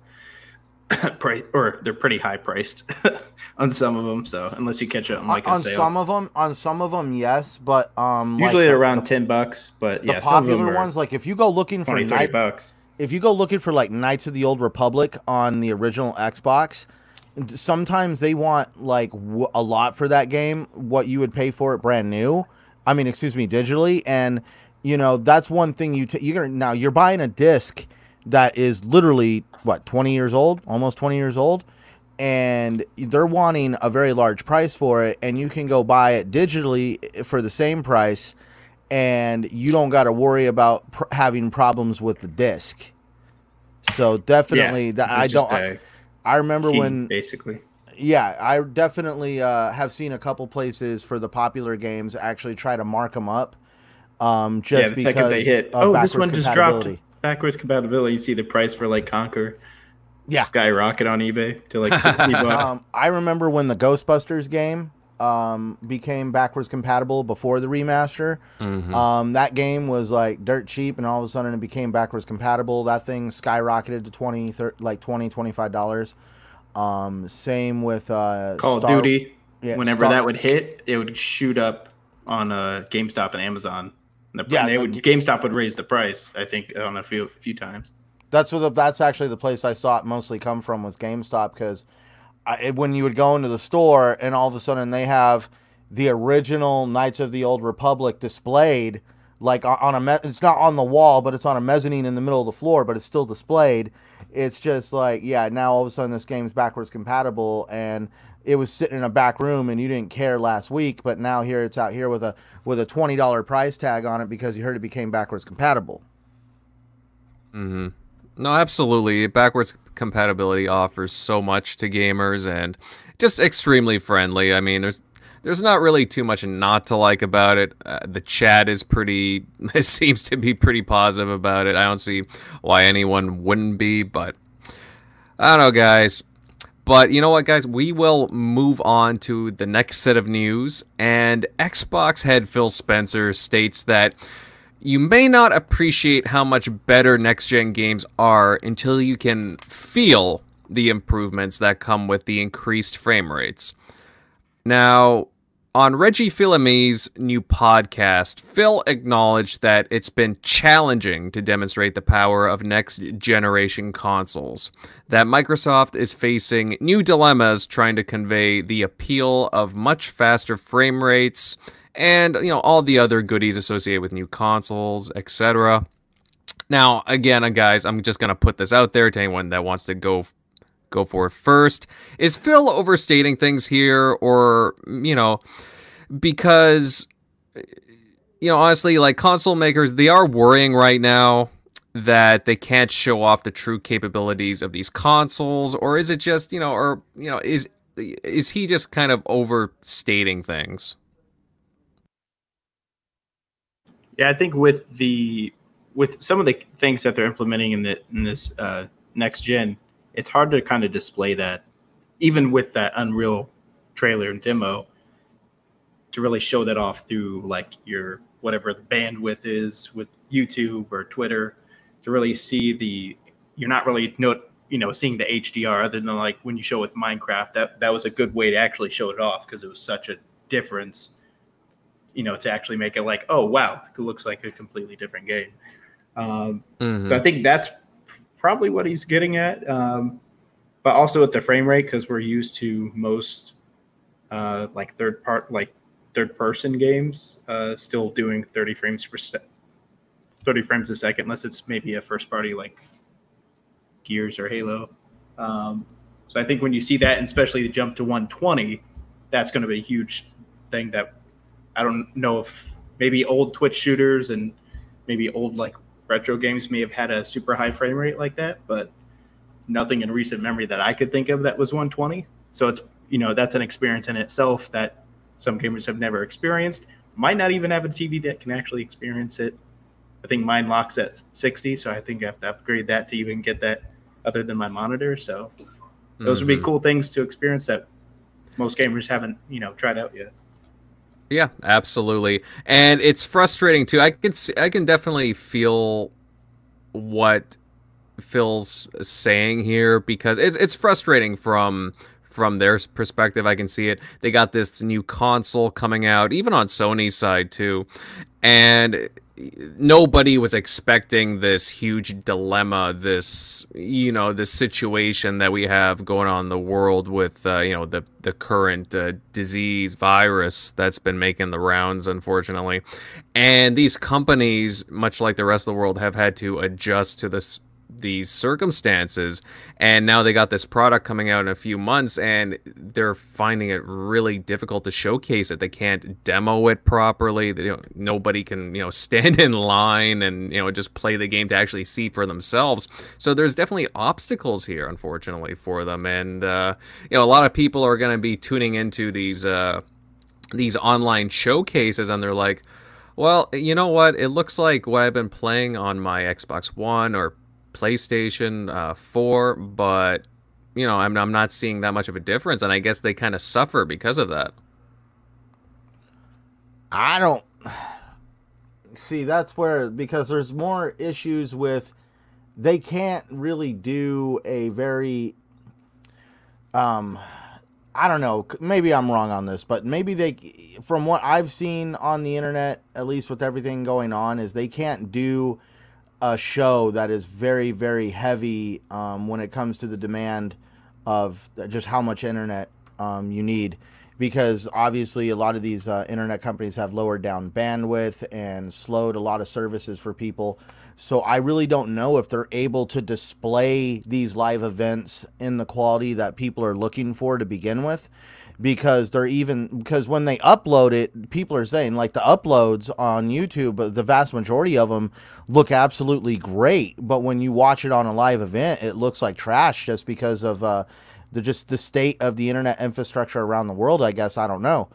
price, or they're pretty high priced on some of them. So unless you catch it on like on some of them, on some of them, yes, but um, usually like the- around the, ten bucks. But the yeah, some of them popular ones. Like if you go looking for 20, 30 bucks. if you go looking for like Knights of the Old Republic on the original Xbox, sometimes they want like w- a lot for that game, what you would pay for it brand new. I mean, excuse me, digitally, and you know that's one thing you t- you're gonna now you're buying a disc that is literally what 20 years old, almost 20 years old. And they're wanting a very large price for it, and you can go buy it digitally for the same price, and you don't got to worry about pr- having problems with the disc. So definitely, that I don't. I remember key, when, basically. yeah, I definitely uh, have seen a couple places for the popular games actually try to mark them up. Um, just yeah, the because second they hit, oh, this one just dropped. Backwards compatibility. You see the price for like Conker, Yeah. skyrocket on eBay to like sixty bucks. Um, I remember when the Ghostbusters game um, became backwards compatible before the remaster. Mhm. Um, that game was like dirt cheap, and all of a sudden it became backwards compatible. That thing skyrocketed to 20, thir- like 20 dollars. Um, same with uh, Call Star- of Duty. yeah, Whenever Star- that would hit, it would shoot up on uh, GameStop and Amazon. The, Yeah, they the- GameStop would raise the price. I think on a few few times. That's what the, that's actually the place I saw it mostly come from was GameStop because when you would go into the store and all of a sudden they have the original Knights of the Old Republic displayed like on- on a me- it's not on the wall but it's on a mezzanine in the middle of the floor but it's still displayed. It's just like yeah now all of a sudden this game's backwards compatible and it was sitting in a back room and you didn't care last week but now here it's out here with a with a twenty dollar price tag on it because you heard it became backwards compatible. Mm-hmm. No, absolutely. Backwards compatibility offers so much to gamers and just extremely friendly. I mean, there's there's not really too much not to like about it. Uh, the chat is pretty it seems to be pretty positive about it. I don't see why anyone wouldn't be, but I don't know, guys. But you know what, guys? We will move on to the next set of news. And Xbox head Phil Spencer states that you may not appreciate how much better next gen games are until you can feel the improvements that come with the increased frame rates. Now, on Reggie Fils-Aimé's new podcast, Phil acknowledged that it's been challenging to demonstrate the power of next generation consoles, that Microsoft is facing new dilemmas trying to convey the appeal of much faster frame rates and you know all the other goodies associated with new consoles, etc. Now, again, uh, guys, I'm just gonna put this out there to anyone that wants to go go for it first. Is Phil overstating things here, or you know, because you know, honestly, like console makers, they are worrying right now that they can't show off the true capabilities of these consoles, or is it just you know, or you know, is is he just kind of overstating things? Yeah, I think with the with some of the things that they're implementing in the in this uh, next gen, it's hard to kind of display that, even with that Unreal trailer and demo, to really show that off through like your whatever the bandwidth is with YouTube or Twitter, to really see the you're not really no you know seeing the HDR other than like when you show with Minecraft that that was a good way to actually show it off because it was such a difference you know, to actually make it like, oh wow, it looks like a completely different game. Um, Mhm. So I think that's probably what he's getting at. Um, but also at the frame rate, because we're used to most uh, like third part, like third person games, uh, still doing 30 frames per se- 30 frames a second, unless it's maybe a first party like Gears or Halo. Um, so I think when you see that, and especially the jump to 120, that's going to be a huge thing that I don't know if maybe old Twitch shooters and maybe old like retro games may have had a super high frame rate like that, but nothing in recent memory that I could think of that was 120. So it's you know that's an experience in itself that some gamers have never experienced, might not even have a TV that can actually experience it. I think mine locks at 60, so I think I have to upgrade that to even get that other than my monitor. So those would be Mhm. cool things to experience that most gamers haven't, you know, tried out yet. Yeah, absolutely. And it's frustrating too. I can see, I can definitely feel what Phil's saying here because it's it's frustrating from from their perspective. I can see it. They got this new console coming out, even on Sony's side too, and nobody was expecting this huge dilemma, this you know, this situation that we have going on in the world with uh, you know the the current uh, disease virus that's been making the rounds, unfortunately, and these companies, much like the rest of the world, have had to adjust to this these circumstances and now they got this product coming out in a few months and they're finding it really difficult to showcase it. They can't demo it properly. They, you know, nobody can you know stand in line and you know just play the game to actually see for themselves. So there's definitely obstacles here unfortunately for them and uh, you know a lot of people are going to be tuning into these uh, these online showcases and they're like well you know what? It looks like what i've been playing on my xbox one or PlayStation uh, 4, but you know, I'm I'm not seeing that much of a difference, and I guess they kind of suffer because of that. I don't see that's where because there's more issues with they can't really do a very um I don't know, maybe I'm wrong on this, but maybe they from what I've seen on the internet, at least with everything going on is they can't do a show that is very very heavy um, when it comes to the demand of just how much internet um, you need. Because obviously a lot of these uh, internet companies have lowered down bandwidth and slowed a lot of services for people. So i really don't know if they're able to display these live events in the quality that people are looking for to begin with because they're even because when they upload it people are saying like the uploads on youtube the vast majority of them look absolutely great but when you watch it on a live event it looks like trash just because of uh the just the state of the internet infrastructure around the world i guess i don't know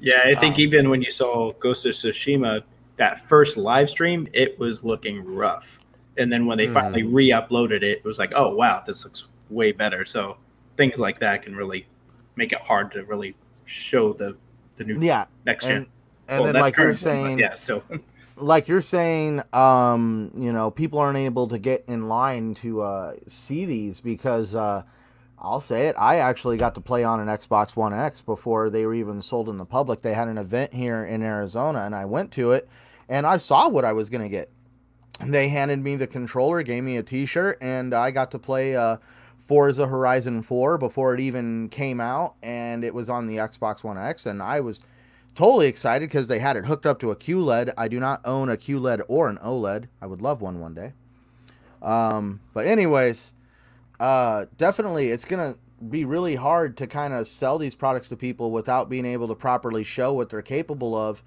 Yeah, I think Um, even when you saw Ghost of Tsushima, that first live stream, it was looking rough. And then when they Hmm. finally re uploaded it, it was like, oh, wow, this looks way better. So things like that can really make it hard to really show the, the new yeah next gen. and and Well, then like you're saying yeah, still. like you're saying, um, you know, people aren't able to get in line to uh, see these because uh, I'll say it. I actually got to play on an Xbox One X before they were even sold in the public. They had an event here in Arizona, and I went to it, and I saw what I was gonna get. They handed me the controller, gave me a T-shirt, and I got to play uh, Forza Horizon 4 before it even came out, and it was on the Xbox One X, and I was totally excited because they had it hooked up to a QLED. I do not own a QLED or an OLED. I would love one one day. Um, but anyways, uh, definitely it's gonna be really hard to kind of sell these products to people without being able to properly show what they're capable of.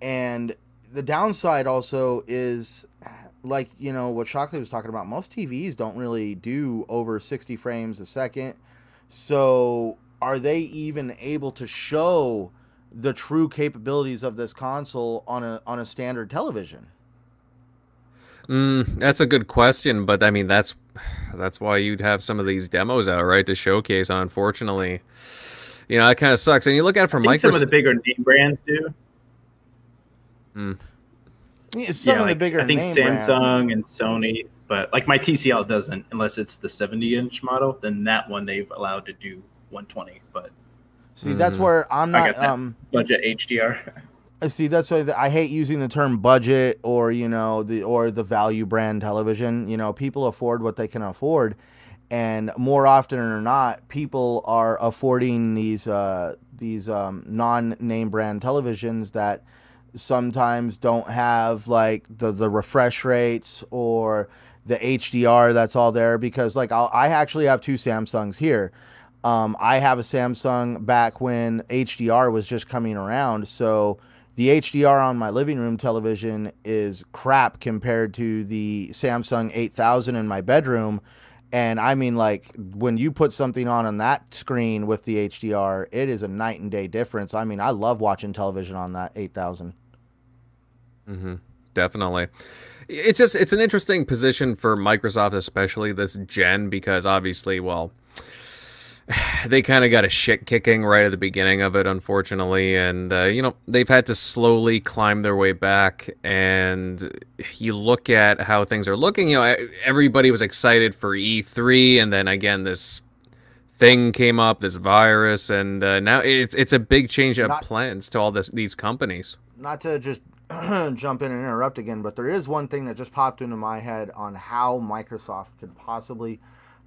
And the downside also is like you know what Shockley was talking about. Most TVs don't really do over 60 frames a second. So are they even able to show the true capabilities of this console on a on a standard television? Mm, that's a good question, but I mean that's that's why you'd have some of these demos out, right, to showcase. Unfortunately, you know that kind of sucks. And you look at it from I think some of the bigger name brands do. Yeah, some yeah, of the like, bigger I think name Samsung brand- and Sony, but like my TCL doesn't unless it's the 70 inch model. Then that one they've allowed to do 120, but See, that's Mhm. where I'm I not. got that. Um, budget HDR. I see, that's why I hate using the term budget or you know the or the value brand television. You know, people afford what they can afford, and more often or not, people are affording these uh, these um, non-name brand televisions that sometimes don't have like the the refresh rates or the HDR that's all there because like I'll, I actually have two Samsungs here. Um, I have a Samsung back when HDR was just coming around, so the HDR on my living room television is crap compared to the Samsung 8000 in my bedroom. And I mean, like when you put something on on that screen with the HDR, it is a night and day difference. I mean, I love watching television on that 8000. Mm-hmm. Definitely. It's just it's an interesting position for Microsoft, especially this gen, because obviously, well, they kind of got a shit kicking right at the beginning of it, unfortunately, and uh, you know they've had to slowly climb their way back. And you look at how things are looking. You know, everybody was excited for E3, and then again this thing came up, this virus, and uh, now it's it's a big change of not, plans to all this, these companies. Not to just jump in and interrupt again, but there is one thing that just popped into my head on how Microsoft could possibly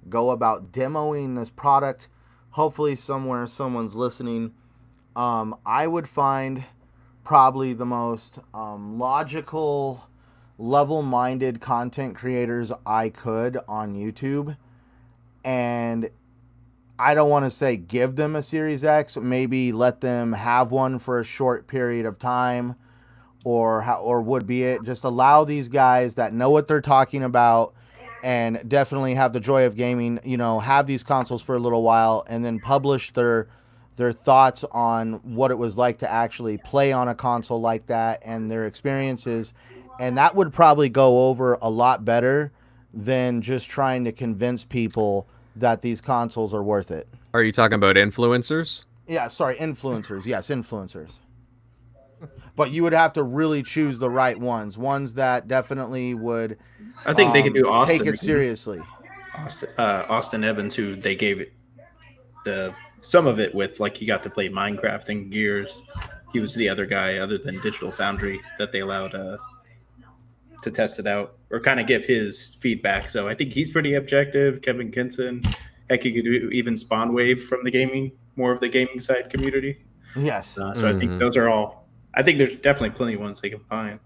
go about demoing this product. Hopefully, somewhere someone's listening. Um, I would find probably the most um, logical, level minded content creators I could on YouTube. And I don't want to say give them a Series X, maybe let them have one for a short period of time or how, or would be it just allow these guys that know what they're talking about and definitely have the joy of gaming, you know, have these consoles for a little while and then publish their their thoughts on what it was like to actually play on a console like that and their experiences and that would probably go over a lot better than just trying to convince people that these consoles are worth it. Are you talking about influencers? Yeah, sorry, influencers. Yes, influencers. but you would have to really choose the right ones, ones that definitely would I think um, they could do Austin. Take it seriously. Austin, uh, Austin Evans, who they gave it the some of it with, like he got to play Minecraft and Gears. He was the other guy, other than Digital Foundry, that they allowed uh, to test it out or kind of give his feedback. So I think he's pretty objective. Kevin Kenson, heck, you could do even Spawn Wave from the gaming, more of the gaming side community. Yes. Uh, so mm-hmm. I think mm-hmm. those are all. I think there's definitely plenty of ones they can find.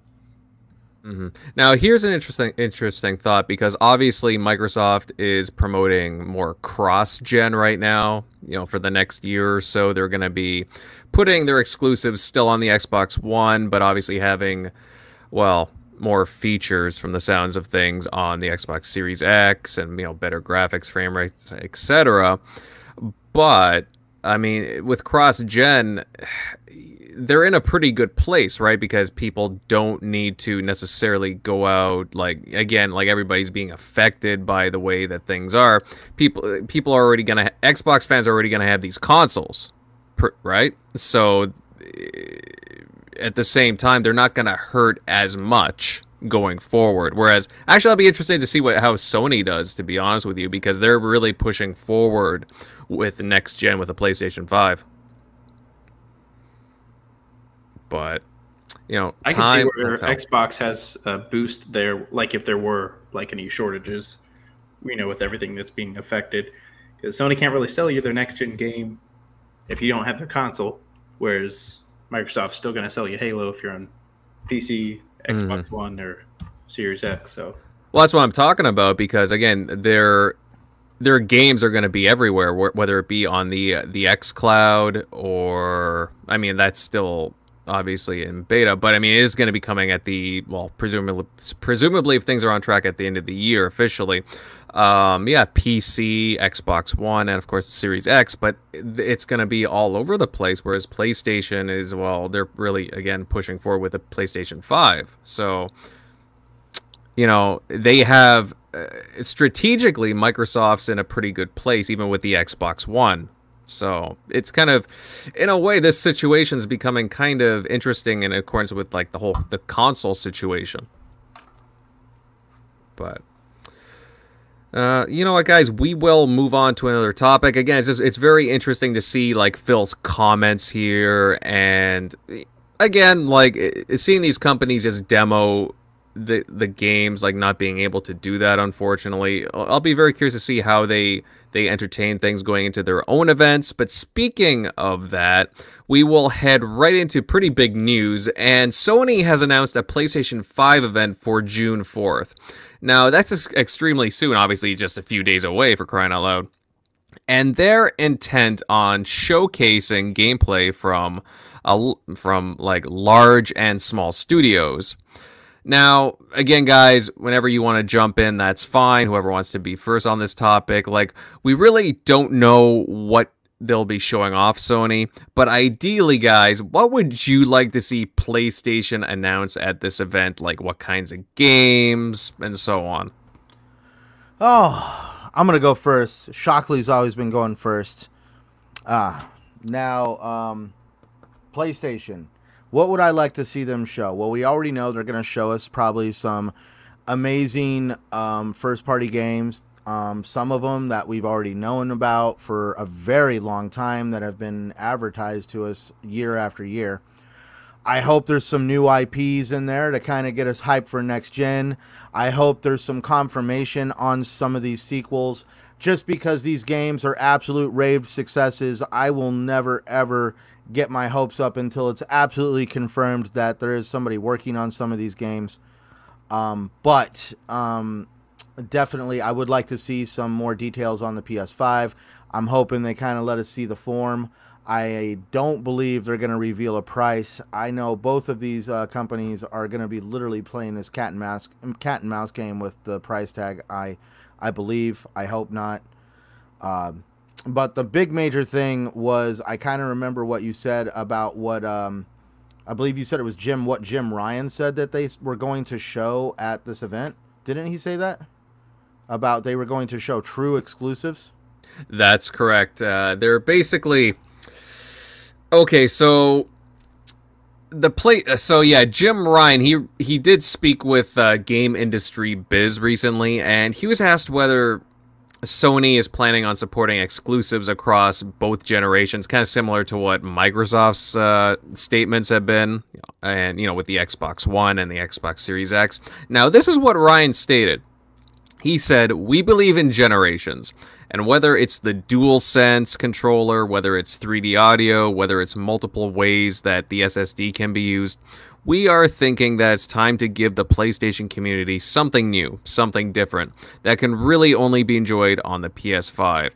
Mm-hmm. Now, here's an interesting interesting thought because obviously Microsoft is promoting more cross-gen right now. You know, for the next year or so, they're going to be putting their exclusives still on the Xbox One, but obviously having, well, more features from the sounds of things on the Xbox Series X and you know better graphics, frame rates, etc. But I mean, with cross-gen they're in a pretty good place, right? Because people don't need to necessarily go out like again, like everybody's being affected by the way that things are. People people are already gonna Xbox fans are already gonna have these consoles, right? So at the same time, they're not gonna hurt as much going forward. Whereas, actually, I'll be interested to see what how Sony does. To be honest with you, because they're really pushing forward with next gen with the PlayStation Five but you know, I can see where Xbox has a boost there, like if there were like any shortages, you know, with everything that's being affected, because Sony can't really sell you their next gen game if you don't have their console, whereas Microsoft's still going to sell you Halo if you're on PC, Xbox mm. One, or Series X. So, well, that's what I'm talking about because again, their their games are going to be everywhere, whether it be on the the X Cloud or I mean, that's still obviously in beta, but I mean, it is going to be coming at the well, presumably, presumably if things are on track at the end of the year officially. Um, yeah, PC, Xbox One, and of course the Series X, but it's going to be all over the place. Whereas PlayStation is well, they're really again pushing forward with a PlayStation Five. So, you know, they have uh, strategically Microsoft's in a pretty good place, even with the Xbox One. So it's kind of, in a way, this situation is becoming kind of interesting in accordance with like the whole the console situation. But uh, you know what, guys? We will move on to another topic. Again, it's just it's very interesting to see like Phil's comments here, and again, like seeing these companies as demo the the games like not being able to do that unfortunately. I'll be very curious to see how they they entertain things going into their own events. But speaking of that we will head right into pretty big news. And sony has announced a playstation 5 event for june 4th now that's extremely soon obviously just a few days away for crying out loud. And they're intent on showcasing gameplay from a, from like large and small studios Now, again, guys, whenever you want to jump in, that's fine. Whoever wants to be first on this topic, like, we really don't know what they'll be showing off Sony. But ideally, guys, what would you like to see PlayStation announce at this event? Like, what kinds of games and so on? Oh, I'm gonna go first. Shockley's always been going first. Ah, now, um, PlayStation. What would I like to see them show? Well, we already know they're going to show us probably some amazing um, first party games. Um, some of them that we've already known about for a very long time that have been advertised to us year after year. I hope there's some new IPs in there to kind of get us hyped for next gen. I hope there's some confirmation on some of these sequels. Just because these games are absolute raved successes, I will never ever get my hopes up until it's absolutely confirmed that there is somebody working on some of these games. Um, but um, definitely, I would like to see some more details on the PS5. I'm hoping they kind of let us see the form. I don't believe they're going to reveal a price. I know both of these uh, companies are going to be literally playing this cat and mouse cat and mouse game with the price tag. I I believe. I hope not. Um, but the big major thing was I kind of remember what you said about what um, I believe you said it was Jim. What Jim Ryan said that they were going to show at this event. Didn't he say that about they were going to show true exclusives? That's correct. Uh, they're basically okay. So the play uh, so yeah jim ryan he he did speak with uh, game industry biz recently and he was asked whether Sony is planning on supporting exclusives across both generations, kind of similar to what Microsoft's uh, statements have been, and you know, with the Xbox One and the Xbox Series X. Now, this is what Ryan stated. He said, We believe in generations, and whether it's the DualSense controller, whether it's 3D audio, whether it's multiple ways that the SSD can be used, we are thinking that it's time to give the PlayStation community something new, something different, that can really only be enjoyed on the PS5.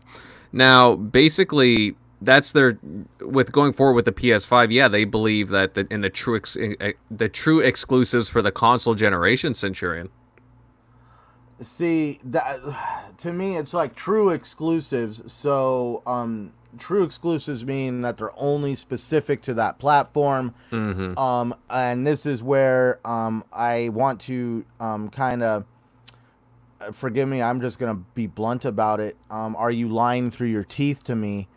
Now, basically, that's their with going forward with the PS5. Yeah, they believe that the, in the true ex, the true exclusives for the console generation, Centurion. See that to me, it's like true exclusives. So, um, true exclusives mean that they're only specific to that platform. Mm-hmm. Um, and this is where um, I want to um, kind of uh, forgive me. I'm just gonna be blunt about it. Um, are you lying through your teeth to me?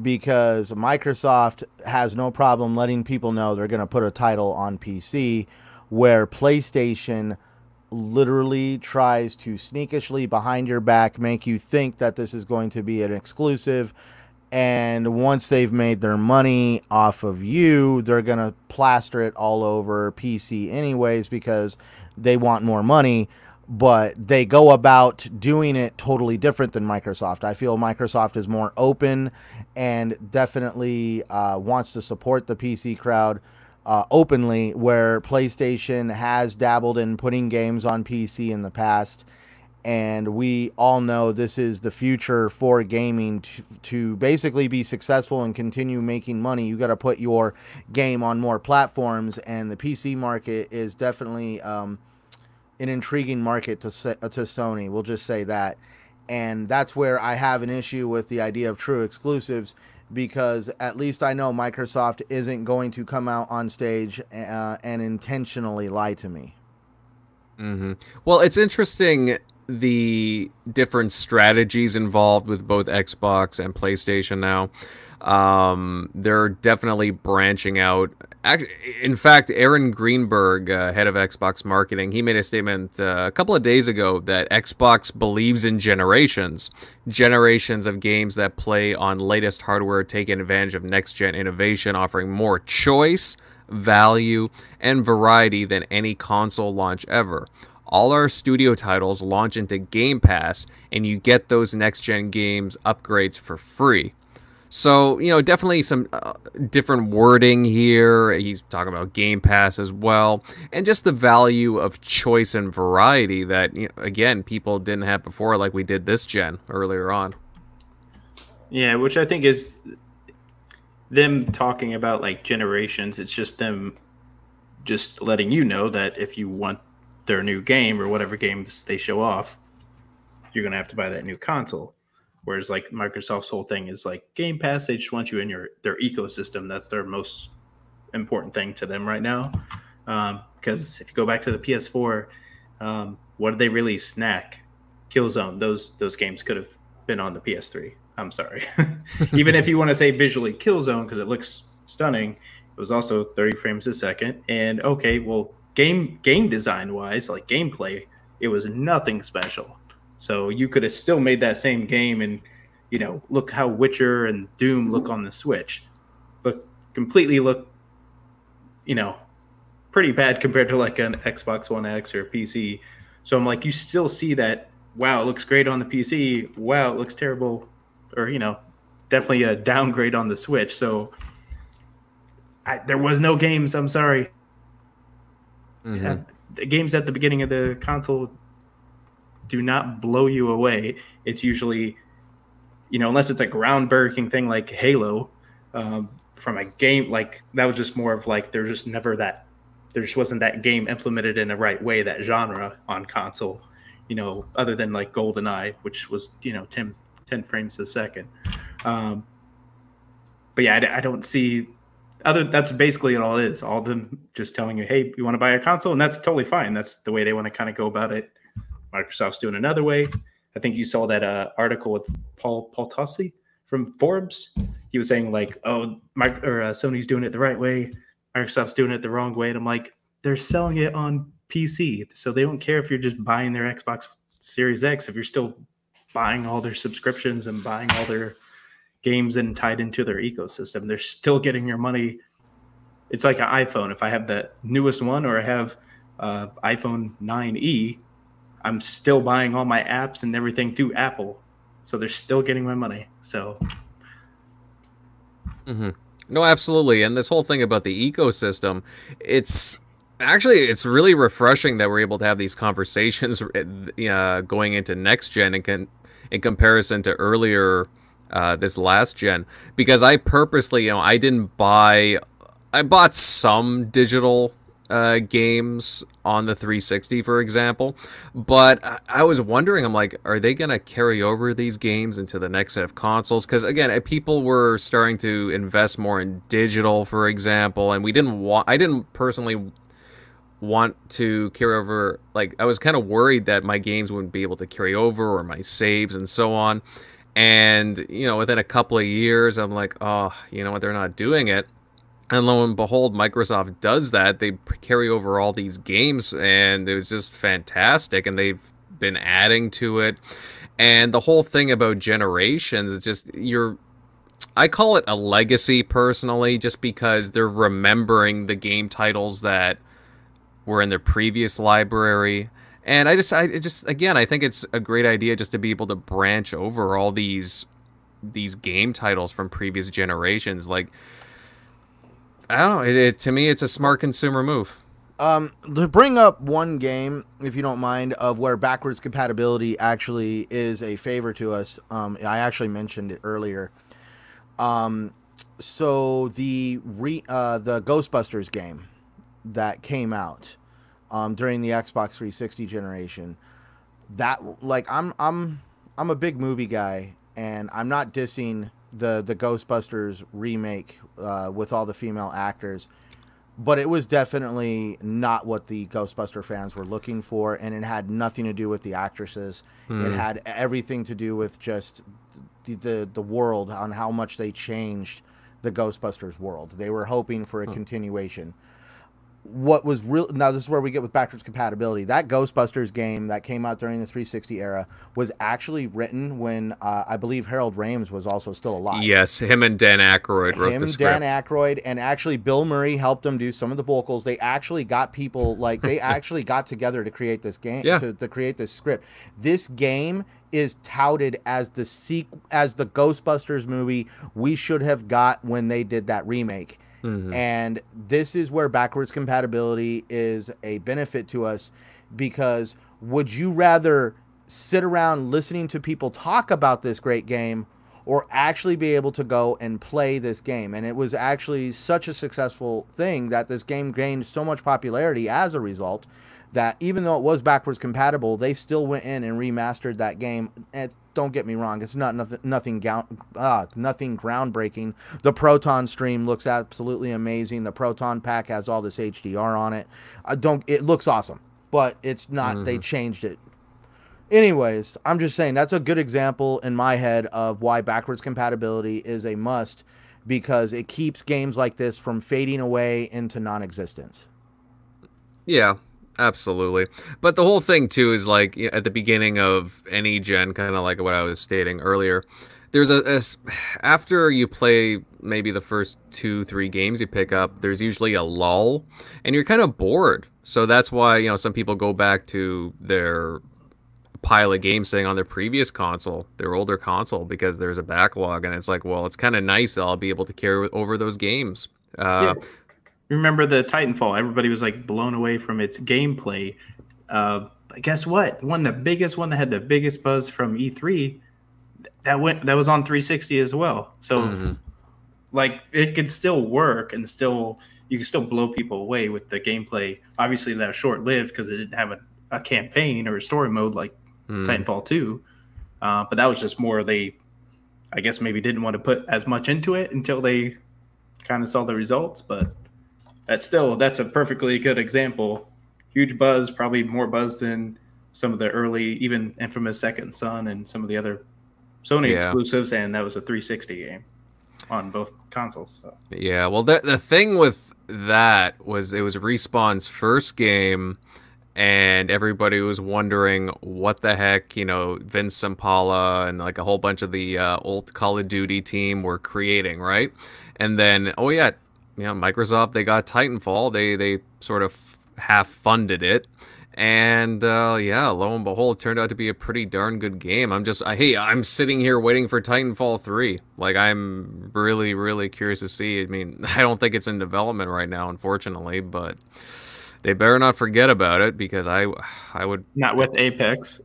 Because Microsoft has no problem letting people know they're gonna put a title on PC, where PlayStation literally tries to sneakishly behind your back make you think that this is going to be an exclusive and once they've made their money off of you, they're going to plaster it all over PC anyways because they want more money. But they go about doing it totally different than Microsoft. I feel Microsoft is more open and definitely uh, wants to support the PC crowd uh, openly, where PlayStation has dabbled in putting games on PC in the past and we all know this is the future for gaming to, to basically be successful and continue making money you got to put your game on more platforms and the pc market is definitely um, an intriguing market to, to sony we'll just say that and that's where i have an issue with the idea of true exclusives because at least i know microsoft isn't going to come out on stage uh, and intentionally lie to me Mm-hmm. Well, it's interesting the different strategies involved with both Xbox and PlayStation now. Um, they're definitely branching out. In fact, Aaron Greenberg, uh, head of Xbox marketing, he made a statement uh, a couple of days ago that Xbox believes in generations, generations of games that play on latest hardware, taking advantage of next gen innovation, offering more choice, value, and variety than any console launch ever all our studio titles launch into Game Pass, and you get those next gen games upgrades for free. So, you know, definitely some uh, different wording here. He's talking about Game Pass as well. And just the value of choice and variety that, you know, again, people didn't have before, like we did this gen earlier on. Yeah, which I think is them talking about like generations. It's just them just letting you know that if you want their new game or whatever games they show off, you're gonna have to buy that new console. Whereas like Microsoft's whole thing is like Game Pass, they just want you in your their ecosystem. That's their most important thing to them right now. Because um, if you go back to the PS4, um, what did they release? Knack, Killzone. Those those games could have been on the PS3. I'm sorry. Even if you want to say visually Killzone because it looks stunning, it was also 30 frames a second. And okay, well, game game design wise, like gameplay, it was nothing special. So you could have still made that same game and you know, look how Witcher and Doom look on the Switch. Look completely look you know, pretty bad compared to like an Xbox One X or PC. So I'm like, you still see that, wow, it looks great on the PC. Wow, it looks terrible. Or, you know, definitely a downgrade on the Switch. So I, there was no games. I'm sorry. Mm-hmm. the games at the beginning of the console do not blow you away. It's usually, you know, unless it's a groundbreaking thing like Halo, um, from a game like that was just more of like there's just never that there just wasn't that game implemented in the right way that genre on console you know other than like goldeneye which was you know 10, 10 frames a second um, but yeah I, I, don't see other that's basically it all is all them just telling you hey you want to buy a console? And that's totally fine. That's the way they want to kind of go about it. Microsoft's doing another way. I think you saw that uh, article with paul paul Tassi from Forbes. He was saying like, "Oh, my or uh, Sony's doing it the right way, Microsoft's doing it the wrong way," and I'm like, they're selling it on PC, so they don't care if you're just buying their Xbox Series X. If you're still buying all their subscriptions and buying all their games and tied into their ecosystem, they're still getting your money. It's like an iPhone. If I have the newest one or I have uh, iPhone 9e, I'm still buying all my apps and everything through Apple so they're still getting my money. So. Mm-hmm. No, absolutely, and this whole thing about the ecosystem, it's actually it's really refreshing that we're able to have these conversations uh, going into next gen and can in comparison to earlier uh, this last gen because I purposely you know I didn't buy I bought some digital uh, games on the 360, for example. But I was wondering, I'm like, are they going to carry over these games into the next set of consoles? Because again, uh, people were starting to invest more in digital, for example, and we didn't want. I didn't personally want to carry over. Like, I was kind of worried that my games wouldn't be able to carry over, or my saves and so on. And you know, within a couple of years, I'm like, oh, you know what? They're not doing it. And lo and behold, Microsoft does that. They carry over all these games, and it was just fantastic. And they've been adding to it. And the whole thing about generations, it's just you're. I call it a legacy personally, just because they're remembering the game titles that were in their previous library. And I just, I just, again, I think it's a great idea just to be able to branch over all these, these game titles from previous generations. Like, I don't know. It, it, to me, it's a smart consumer move. Um, to bring up one game, if you don't mind, of where backwards compatibility actually is a favor to us. Um, I actually mentioned it earlier. Um, so the re uh, the Ghostbusters game that came out um, during the Xbox 360 generation, that like I'm I'm I'm a big movie guy, and I'm not dissing the the Ghostbusters remake uh, with all the female actors, but it was definitely not what the Ghostbuster fans were looking for, and it had nothing to do with the actresses. Mm. It hmm. had everything to do with just the, the the world on how much they changed the Ghostbusters world. They were hoping for a hmm. continuation what was real now this is where we get with backwards compatibility. That ghostbusters game that came out during the 360 era was actually written when uh, i believe harold ramis was also still alive. Yes him and dan Aykroyd wrote him, the script dan Aykroyd, and actually bill murray helped them do some of the vocals. They actually got people like they actually got together to create this game yeah. to, to create this script. This game is touted as the sequ- as the ghostbusters movie we should have got when they did that remake Mm-hmm. And this is where backwards compatibility is a benefit to us because would you rather sit around listening to people talk about this great game or actually be able to go and play this game. And it was actually such a successful thing that this game gained so much popularity as a result that even though it was backwards compatible, they still went in and remastered that game. And don't get me wrong, it's not nothing nothing uh, nothing groundbreaking. The Proton stream looks absolutely amazing. The Proton pack has all this HDR on it. I don't it looks awesome, but it's not mm-hmm. they changed it Anyways, I'm just saying that's a good example in my head of why backwards compatibility is a must because it keeps games like this from fading away into non-existence. Yeah, absolutely. But the whole thing too is like at the beginning of any gen, kind of like what I was stating earlier. There's a, a after you play maybe the first two three games you pick up, there's usually a lull, and you're kind of bored. So that's why you know some people go back to their pile of games sitting on their previous console, their older console, because there's a backlog, and it's like, well, it's kind of nice I'll be able to carry over those games. Uh, yeah. Remember the Titanfall? Everybody was like blown away from its gameplay. Uh, guess what? One the biggest one that had the biggest buzz from E3 that went that was on 360 as well. So, mm-hmm. like, it could still work and still you can still blow people away with the gameplay. Obviously, that was short lived because it didn't have a, a campaign or a story mode like mm. Titanfall 2. Uh, but that was just more they, I guess, maybe didn't want to put as much into it until they kind of saw the results. But that's still, that's a perfectly good example. Huge buzz, probably more buzz than some of the early, even infamous Second Son and some of the other Sony yeah. exclusives. And that was a 360 game on both consoles. So. Yeah. Well, the, the thing with that was it was Respawn's first game and everybody was wondering what the heck, you know, Vince Zampella and like a whole bunch of the uh, old Call of Duty team were creating, right? And then, oh yeah, you know, Microsoft they got Titanfall, they they sort of half funded it, and uh, yeah, lo and behold, it turned out to be a pretty darn good game. I'm just, I, hey, I'm sitting here waiting for Titanfall three. Like I'm really, really curious to see. I mean, I don't think it's in development right now, unfortunately, but they better not forget about it because I I would not with Apex.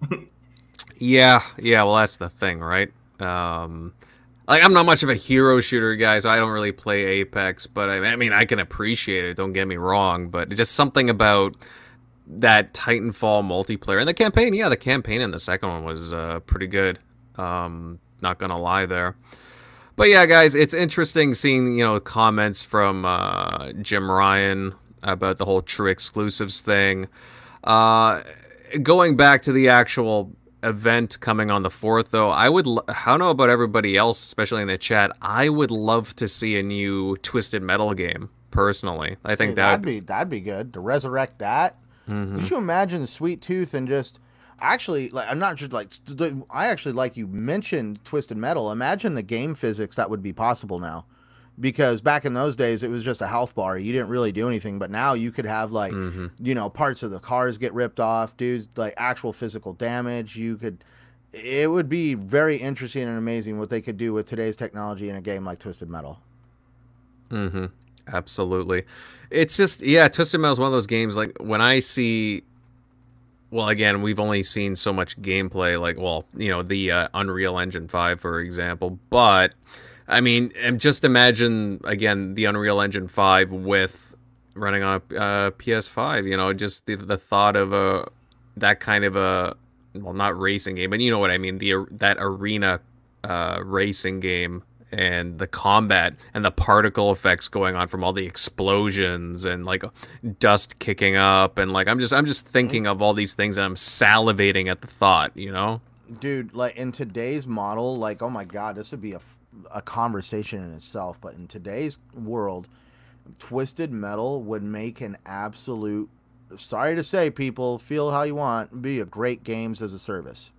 yeah, yeah. Well, that's the thing, right? Um, like I'm not much of a hero shooter guy, so I don't really play Apex. But I, I mean, I can appreciate it. Don't get me wrong, but just something about that Titanfall multiplayer and the campaign. Yeah, the campaign in the second one was uh, pretty good. Um, not gonna lie there. But yeah, guys, it's interesting seeing you know comments from uh, Jim Ryan about the whole true exclusives thing. Uh, going back to the actual event coming on the 4th though i would i don't know about everybody else especially in the chat i would love to see a new twisted metal game personally. I think that'd, that'd be that'd be good to resurrect that. Mm-hmm. could you imagine sweet tooth and just actually like i'm not just like i actually like you mentioned twisted metal imagine the game physics that would be possible now because back in those days it was just a health bar. You didn't really do anything but now you could have like mm-hmm. you know parts of the cars get ripped off dudes like actual physical damage. You could it would be very interesting and amazing what they could do with today's technology in a game like twisted metal. Mm-hmm. Absolutely. It's just yeah twisted metal is one of those games like when i see well again we've only seen so much gameplay like well you know the uh, unreal engine 5 for example but I mean, and just imagine again the Unreal Engine five with running on a uh, PS5. You know, just the the thought of a that kind of a well, not racing game, but you know what I mean. The that arena uh, racing game and the combat and the particle effects going on from all the explosions and like dust kicking up and like I'm just I'm just thinking of all these things and I'm salivating at the thought, you know? Dude, like in today's model, like oh my god, this would be a a conversation in itself. But in today's world, Twisted Metal would make an absolute. Sorry to say, people feel how you want. Be a great games as a service.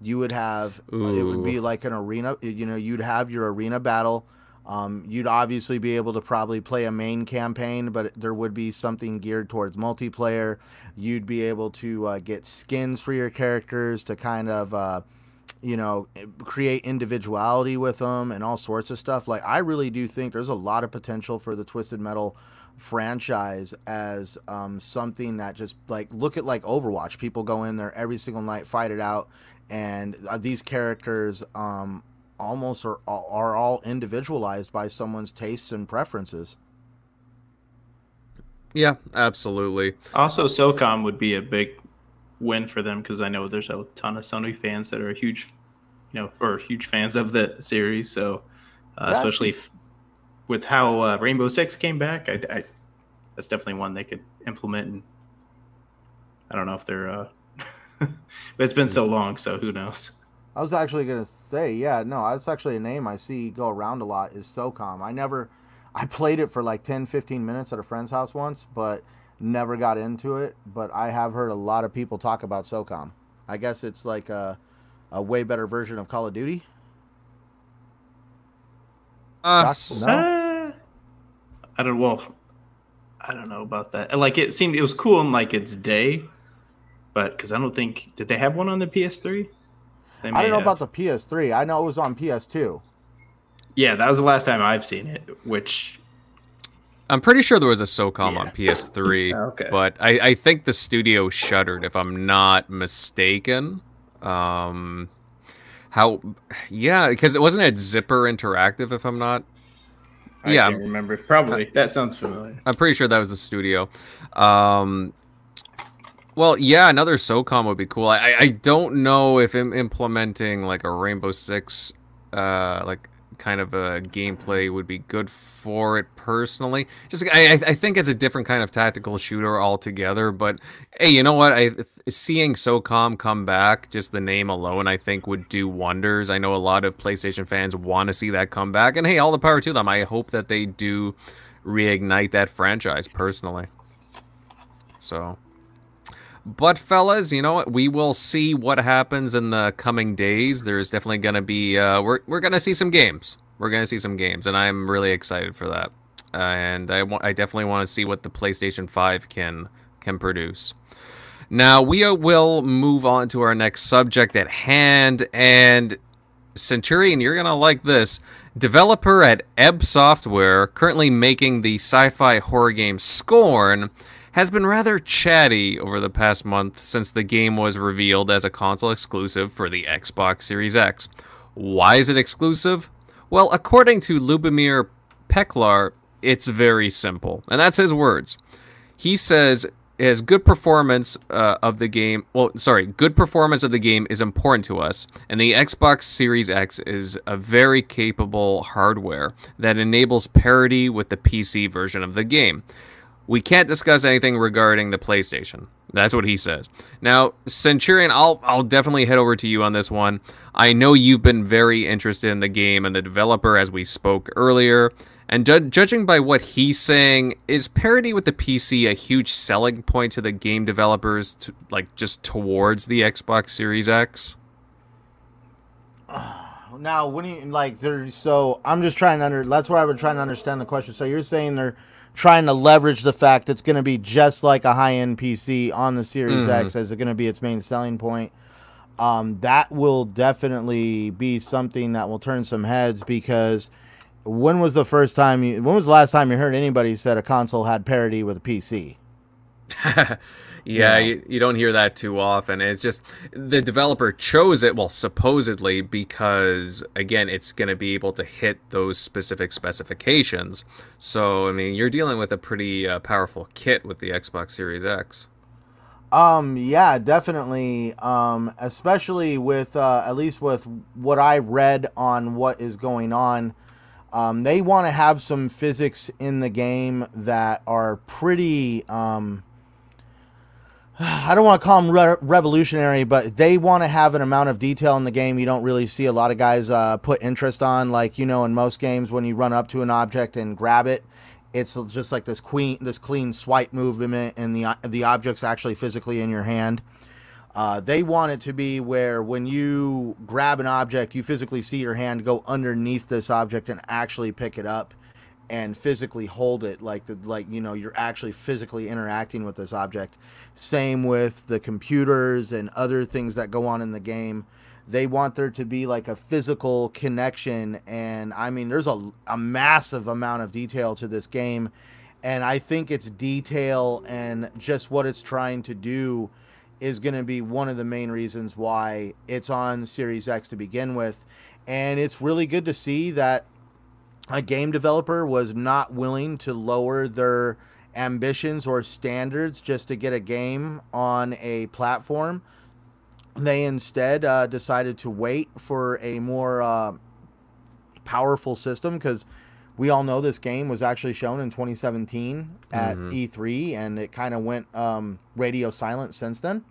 You would have Ooh. it would be like an arena. You know, you'd have your arena battle. Um, you'd obviously be able to probably play a main campaign, but there would be something geared towards multiplayer. You'd be able to uh, get skins for your characters to kind of uh, you know, create individuality with them and all sorts of stuff. Like, I really do think there's a lot of potential for the Twisted Metal franchise as um, something that just like look at like Overwatch. People go in there every single night, fight it out, and uh, these characters um, almost are, are all individualized by someone's tastes and preferences. Yeah, absolutely. Also, SOCOM would be a big win for them because I know there's a ton of Sony fans that are huge, you know, or huge fans of the series. So, uh, especially if, with how uh, Rainbow Six came back, I, I, that's definitely one they could implement. And I don't know if they're, uh, but it's been so long, so who knows. I was actually gonna say, yeah, no, that's actually a name I see go around a lot is SOCOM. I never, I played it for like 10, 15 minutes at a friend's house once, but never got into it. But I have heard a lot of people talk about SOCOM. I guess it's like a, a way better version of Call of Duty. Uh, Josh, no? Uh, I don't well, I don't know about that. Like it seemed it was cool in like its day, but because I don't think did they have one on the PS3? They I don't know have. about the PS3. I know it was on PS2. Yeah, that was the last time I've seen it. Which I'm pretty sure there was a SOCOM Yeah. on PS3, Okay. but I, I think the studio shuttered, if I'm not mistaken. Um, how? Yeah, because it wasn't at Zipper Interactive, if I'm not. I Yeah, can't remember. Probably that sounds familiar. I'm pretty sure that was the studio. Um, well, yeah, another SOCOM would be cool. I, I- I don't know if im- implementing like a Rainbow Six, uh, like kind of a gameplay would be good for it personally. Just I, I think it's a different kind of tactical shooter altogether. But hey, you know what? I seeing SOCOM come back, just the name alone, I think would do wonders. I know a lot of PlayStation fans want to see that come back, and hey, all the power to them. I hope that they do reignite that franchise personally. So, but fellas, you know what? We will see what happens in the coming days. There's definitely going to be uh, we're we're going to see some games. We're going to see some games, and I'm really excited for that. Uh, and I I definitely want to see what the PlayStation 5 can can produce. Now we uh, will move on to our next subject at hand, and Centurion, you're gonna like this. Developer at Ebb Software, currently making the sci-fi horror game Scorn, has been rather chatty over the past month since the game was revealed as a console exclusive for the Xbox Series X. Why is it exclusive? Well, according to Lubomir Peklar, it's very simple, and that's his words. He says is good performance uh, of the game. Well, sorry, good performance of the game is important to us, and the Xbox Series X is a very capable hardware that enables parity with the PC version of the game. We can't discuss anything regarding the PlayStation. That's what he says. Now, Centurion, I'll I'll definitely head over to you on this one. I know you've been very interested in the game and the developer as we spoke earlier. And ju- judging by what he's saying, is parity with the PC a huge selling point to the game developers, to, like just towards the Xbox Series X? Now, when you like, there's so I'm just trying to under. That's where I would trying to understand the question. So you're saying they're trying to leverage the fact it's going to be just like a high-end PC on the Series X as it going to be its main selling point. Um, that will definitely be something that will turn some heads because when was the first time you? When was the last time you heard anybody said a console had parity with a PC? yeah, you, you don't hear that too often. It's just the developer chose it, well, supposedly, because, again, it's going to be able to hit those specific specifications. So, I mean, you're dealing with a pretty uh, powerful kit with the Xbox Series X. Um, yeah, definitely. Um, especially with uh, at least with what I read on what is going on. Um, they want to have some physics in the game that are pretty. Um, I don't want to call them re- revolutionary, but they want to have an amount of detail in the game you don't really see a lot of guys uh, put interest on. Like you know, in most games, when you run up to an object and grab it, it's just like this queen, this clean swipe movement, and the the object's actually physically in your hand. Uh, they want it to be where when you grab an object, you physically see your hand go underneath this object and actually pick it up and physically hold it like the like you know you're actually physically interacting with this object. Same with the computers and other things that go on in the game. They want there to be like a physical connection and i mean there's a, a massive amount of detail to this game and i think its detail and just what it's trying to do is going to be one of the main reasons why it's on series x to begin with. And it's really good to see that a game developer was not willing to lower their ambitions or standards just to get a game on a platform. They instead uh, decided to wait for a more uh, powerful system because we all know this game was actually shown in 2017 at mm-hmm. E3 and it kind of went um, radio silent since then.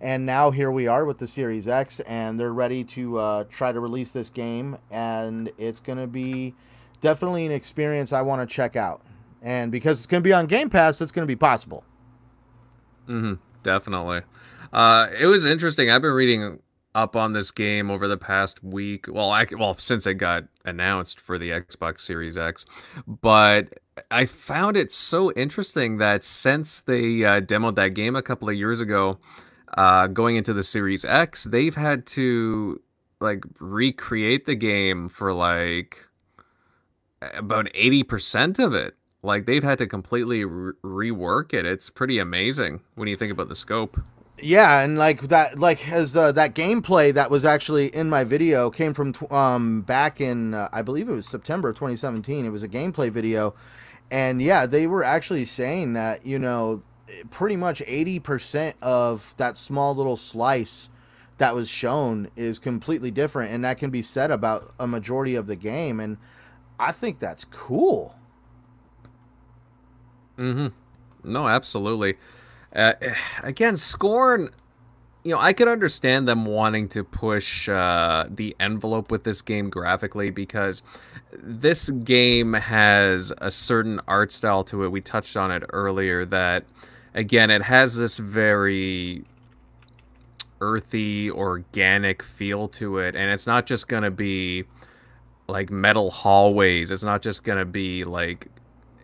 And now here we are with the Series X, and they're ready to uh, try to release this game, and it's going to be definitely an experience I want to check out. And because it's going to be on Game Pass, it's going to be possible. Mm-hmm. Definitely. Uh, it was interesting. I've been reading up on this game over the past week. Well, I well since it got announced for the Xbox Series X, but I found it so interesting that since they uh, demoed that game a couple of years ago, uh, going into the Series X, they've had to like recreate the game for like about 80% of it. Like they've had to completely re- rework it. It's pretty amazing when you think about the scope. Yeah, and like that, like as uh, that gameplay that was actually in my video came from um back in uh, I believe it was September of 2017. It was a gameplay video, and yeah, they were actually saying that you know pretty much 80% of that small little slice that was shown is completely different and that can be said about a majority of the game and I think that's cool. mm-hmm No, absolutely. Uh, again, Scorn you know, I could understand them wanting to push uh, the envelope with this game graphically because this game has a certain art style to it. We touched on it earlier that again, it has this very earthy, organic feel to it, and it's not just gonna be like metal hallways. It's not just gonna be like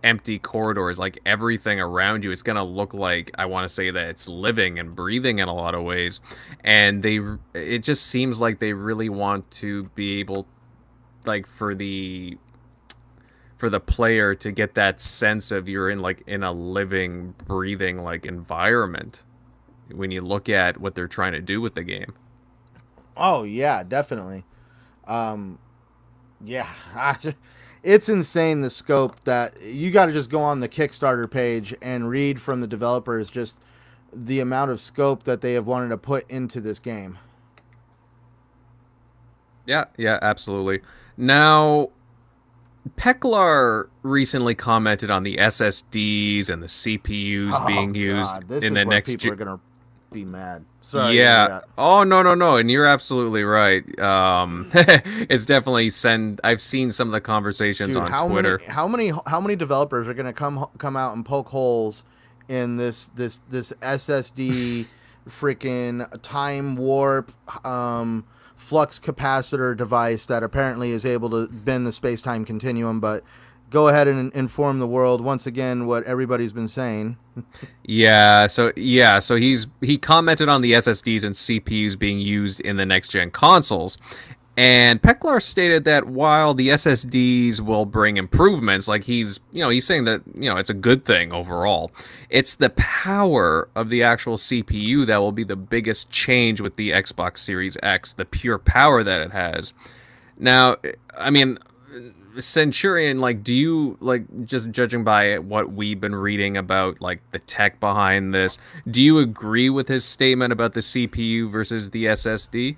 empty corridors. Like everything around you, it's gonna look like I want to say that it's living and breathing in a lot of ways. And they, it just seems like they really want to be able, like for the for the player to get that sense of you're in like in a living, breathing like environment when you look at what they're trying to do with the game. Oh yeah, definitely. Um, yeah, it's insane the scope that you got to just go on the Kickstarter page and read from the developers just the amount of scope that they have wanted to put into this game. Yeah, yeah, absolutely. Now, Peklar recently commented on the SSDs and the CPUs oh, being used in the next. People ge- are gonna be mad. Sorry. Yeah. Oh no no no, and you're absolutely right. Um, it's definitely send. I've seen some of the conversations Dude, on how Twitter. Many, how many how many developers are gonna come come out and poke holes in this this this SSD freaking time warp um flux capacitor device that apparently is able to bend the space time continuum. But go ahead and inform the world once again what everybody's been saying. yeah, so yeah, so he's he commented on the SSDs and CPUs being used in the next gen consoles, and Peklar stated that while the SSDs will bring improvements, like he's, you know, he's saying that, you know, it's a good thing overall. It's the power of the actual CPU that will be the biggest change with the Xbox Series X, the pure power that it has. Now, I mean, Centurion, like, do you, like, just judging by what we've been reading about, like, the tech behind this, do you agree with his statement about the CPU versus the SSD?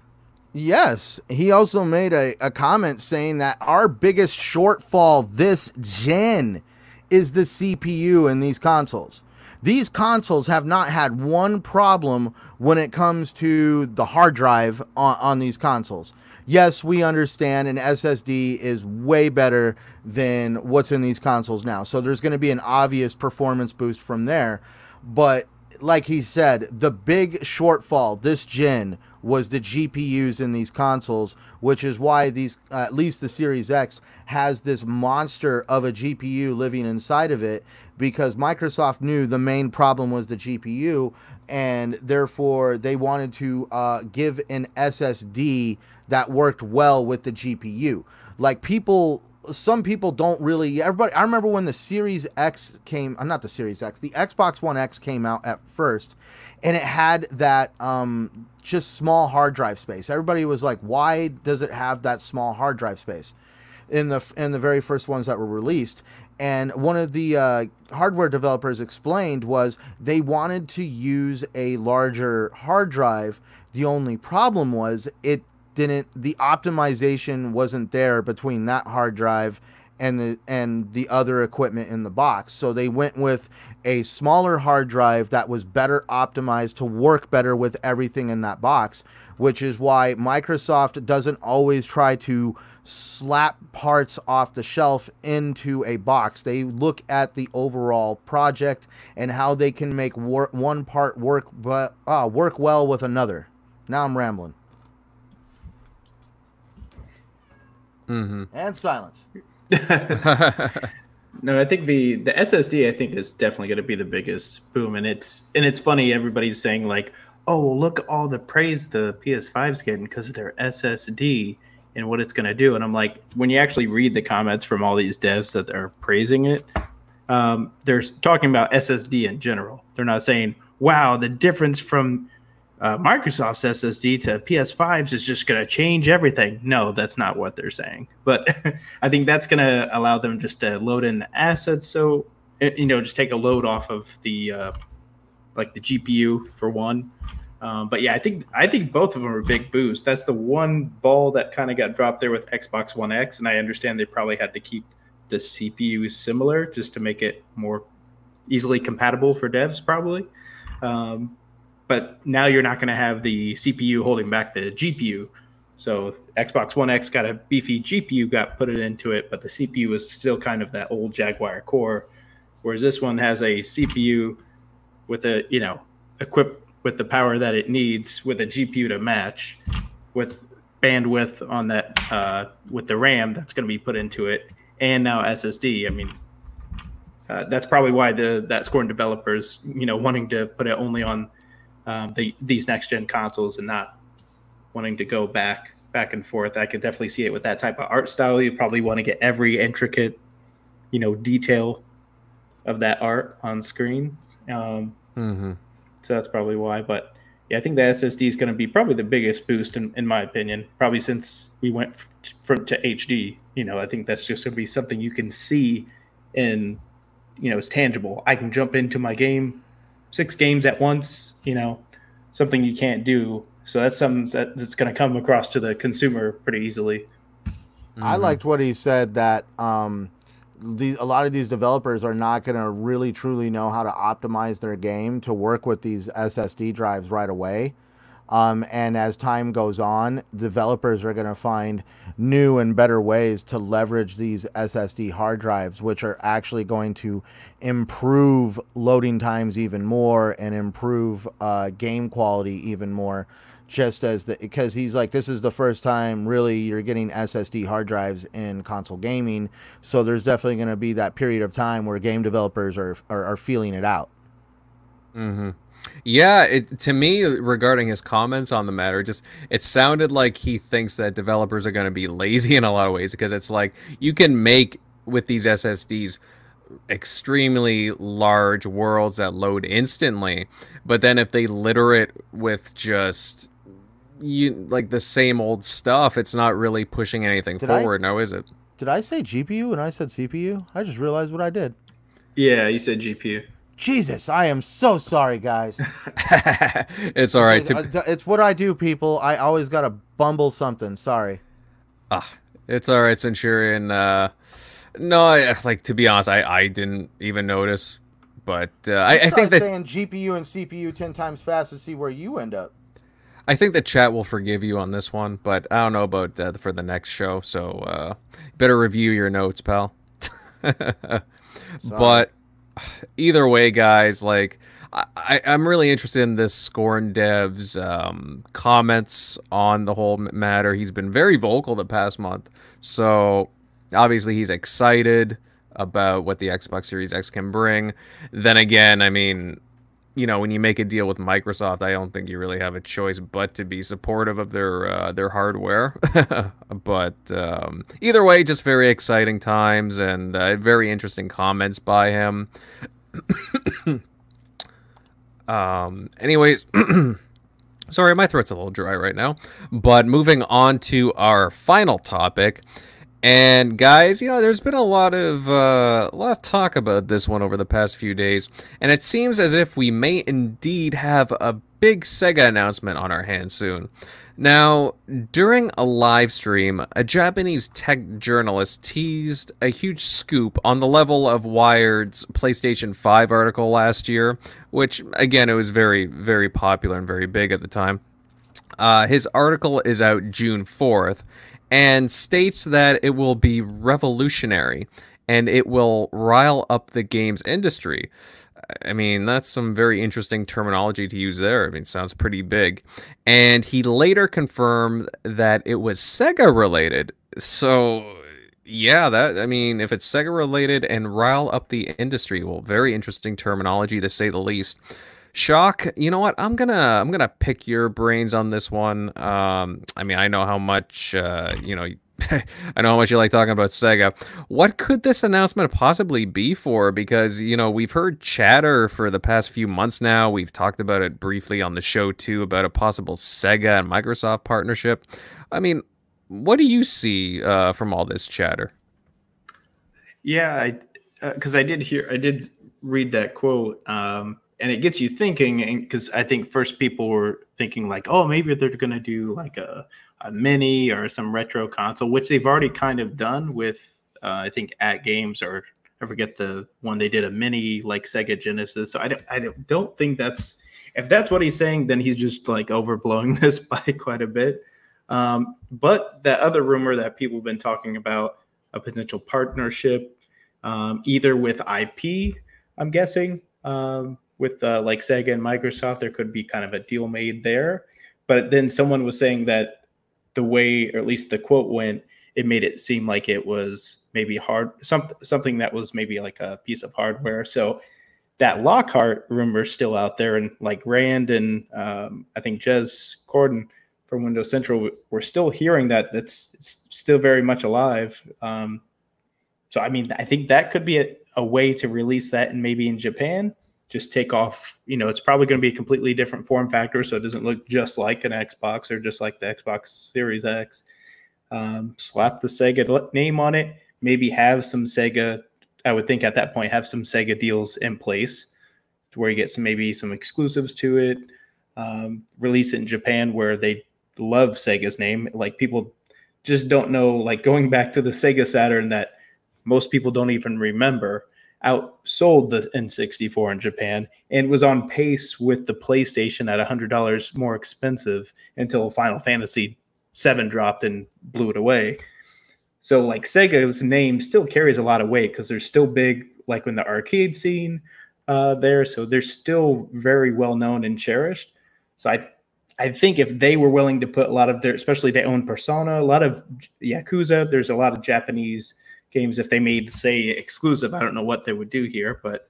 Yes, he also made a, a comment saying that our biggest shortfall this gen is the CPU in these consoles. These consoles have not had one problem when it comes to the hard drive on, on these consoles. Yes, we understand an SSD is way better than what's in these consoles now. So there's going to be an obvious performance boost from there. But like he said, the big shortfall this gen was the GPUs in these consoles, which is why these, uh, at least the Series X, has this monster of a GPU living inside of it because Microsoft knew the main problem was the GPU, and therefore they wanted to uh, give an SSD that worked well with the GPU. Like people some people don't really. Everybody, I remember when the Series X came. Uh, not the Series X. The Xbox One X came out at first, and it had that um, just small hard drive space. Everybody was like, "Why does it have that small hard drive space?" In the in the very first ones that were released, and one of the uh, hardware developers explained was they wanted to use a larger hard drive. The only problem was it didn't the optimization wasn't there between that hard drive and the and the other equipment in the box. So they went with a smaller hard drive that was better optimized to work better with everything in that box, which is why Microsoft doesn't always try to slap parts off the shelf into a box. They look at the overall project and how they can make wor- one part work but uh, work well with another. Now I'm rambling. Mm-hmm. And silence. no, I think the the SSD I think is definitely going to be the biggest boom, and it's and it's funny. Everybody's saying like, "Oh, look all the praise the PS5's getting because of their SSD and what it's going to do." And I'm like, when you actually read the comments from all these devs that are praising it, um, they're talking about SSD in general. They're not saying, "Wow, the difference from." Uh, Microsoft's SSD to PS5s is just going to change everything. No, that's not what they're saying. But I think that's going to allow them just to load in the assets. So, eh, you know, just take a load off of the, uh, like the GPU for one. Um, but yeah, I think I think both of them are big boosts. That's the one ball that kind of got dropped there with Xbox One X, and I understand they probably had to keep the CPU similar just to make it more easily compatible for devs, probably. Um, but now you're not going to have the CPU holding back the GPU. So Xbox One X got a beefy GPU, got put it into it, but the CPU is still kind of that old Jaguar core, whereas this one has a CPU with a you know equipped with the power that it needs with a GPU to match, with bandwidth on that uh, with the RAM that's going to be put into it, and now SSD. I mean, uh, that's probably why the that Scorn developers you know wanting to put it only on um, the, these next gen consoles and not wanting to go back back and forth. I could definitely see it with that type of art style. You probably want to get every intricate, you know, detail of that art on screen. Um, mm-hmm. So that's probably why. But yeah, I think the SSD is going to be probably the biggest boost in, in my opinion. Probably since we went f- from to HD. You know, I think that's just going to be something you can see and you know it's tangible. I can jump into my game six games at once, you know, something you can't do. So that's something that, that's going to come across to the consumer pretty easily. Mm-hmm. I liked what he said that um, the, a lot of these developers are not going to really truly know how to optimize their game to work with these SSD drives right away. Um, and as time goes on, developers are going to find new and better ways to leverage these SSD hard drives, which are actually going to improve loading times even more and improve uh, game quality even more. Just as the because he's like, this is the first time really you're getting SSD hard drives in console gaming, so there's definitely going to be that period of time where game developers are are, are feeling it out. Mm-hmm. Yeah, it, to me regarding his comments on the matter, just it sounded like he thinks that developers are going to be lazy in a lot of ways because it's like you can make with these SSDs extremely large worlds that load instantly, but then if they litter it with just you like the same old stuff, it's not really pushing anything did forward I, now, is it? Did I say GPU and I said CPU? I just realized what I did. Yeah, you said GPU. Jesus, I am so sorry, guys. it's all right. It's, to... it's what I do, people. I always got to bumble something. Sorry. Ah, it's all right, Centurion. Uh, no, I, like to be honest, I, I didn't even notice. But uh, I, I think that saying GPU and CPU ten times fast to see where you end up. I think the chat will forgive you on this one, but I don't know about uh, for the next show. So uh, better review your notes, pal. but either way, guys, like I, am really interested in this Scorn Dev's um, comments on the whole matter. He's been very vocal the past month, so obviously he's excited about what the Xbox Series X can bring. Then again, I mean, you know, when you make a deal with Microsoft, I don't think you really have a choice but to be supportive of their uh, their hardware. but um, either way, just very exciting times and uh, very interesting comments by him. um, anyways. Sorry, my throat's a little dry right now. But moving on to our final topic, and guys, you know, there's been a lot of uh, a lot of talk about this one over the past few days, and it seems as if we may indeed have a big Sega announcement on our hands soon. Now, during a live stream, a Japanese tech journalist teased a huge scoop on the level of Wired's PlayStation 5 article last year, which, again, it was very, very popular and very big at the time. Uh, his article is out June 4th, and states that it will be revolutionary and it will rile up the games industry. I mean, that's some very interesting terminology to use there. I mean, sounds pretty big. And he later confirmed that it was Sega related. So, yeah, that I mean, if it's Sega related and rile up the industry, well, very interesting terminology to say the least. Shock, you know what? I'm gonna I'm gonna pick your brains on this one. Um, I mean, I know how much uh, you know. I know how much you like talking about Sega. What could this announcement possibly be for? Because you know we've heard chatter for the past few months now. We've talked about it briefly on the show too about a possible Sega and Microsoft partnership. I mean, what do you see uh, from all this chatter? Yeah, I because uh, I did hear I did read that quote. Um, and it gets you thinking because i think first people were thinking like oh maybe they're going to do like a, a mini or some retro console which they've already kind of done with uh, i think AtGames or i forget the one they did a mini like sega genesis. So i don't i don't, think that's if that's what he's saying then he's just like overblowing this by quite a bit. Um, but that other rumor that people have been talking about a potential partnership um, either with ip i'm guessing um, with uh, like Sega and Microsoft, there could be kind of a deal made there. But then someone was saying that the way, or at least the quote went, it made it seem like it was maybe hard, some, something that was maybe like a piece of hardware. So that Lockhart rumor is still out there, and like Rand and um, I think Jez Corden from Windows Central, we're still hearing that that's still very much alive. Um, so I mean, I think that could be a, a way to release that, and maybe in Japan just take off. You know, it's probably going to be a completely different form factor, so it doesn't look just like an Xbox or just like the Xbox Series X. Um, slap the Sega name on it. Maybe have some Sega. I would think at that point have some Sega deals in place to where you get some maybe some exclusives to it. Um, release it in Japan where they love Sega's name. Like people just don't know. Like going back to the Sega Saturn that most people don't even remember outsold the N64 in Japan and was on pace with the PlayStation at $100 more expensive until Final Fantasy 7 dropped and blew it away. So like Sega's name still carries a lot of weight because they're still big like in the arcade scene uh, there. So they're still very well known and cherished. So I I think if they were willing to put a lot of their, especially their own persona, a lot of Yakuza, there's a lot of Japanese games if they made say exclusive. I don't know what they would do here, but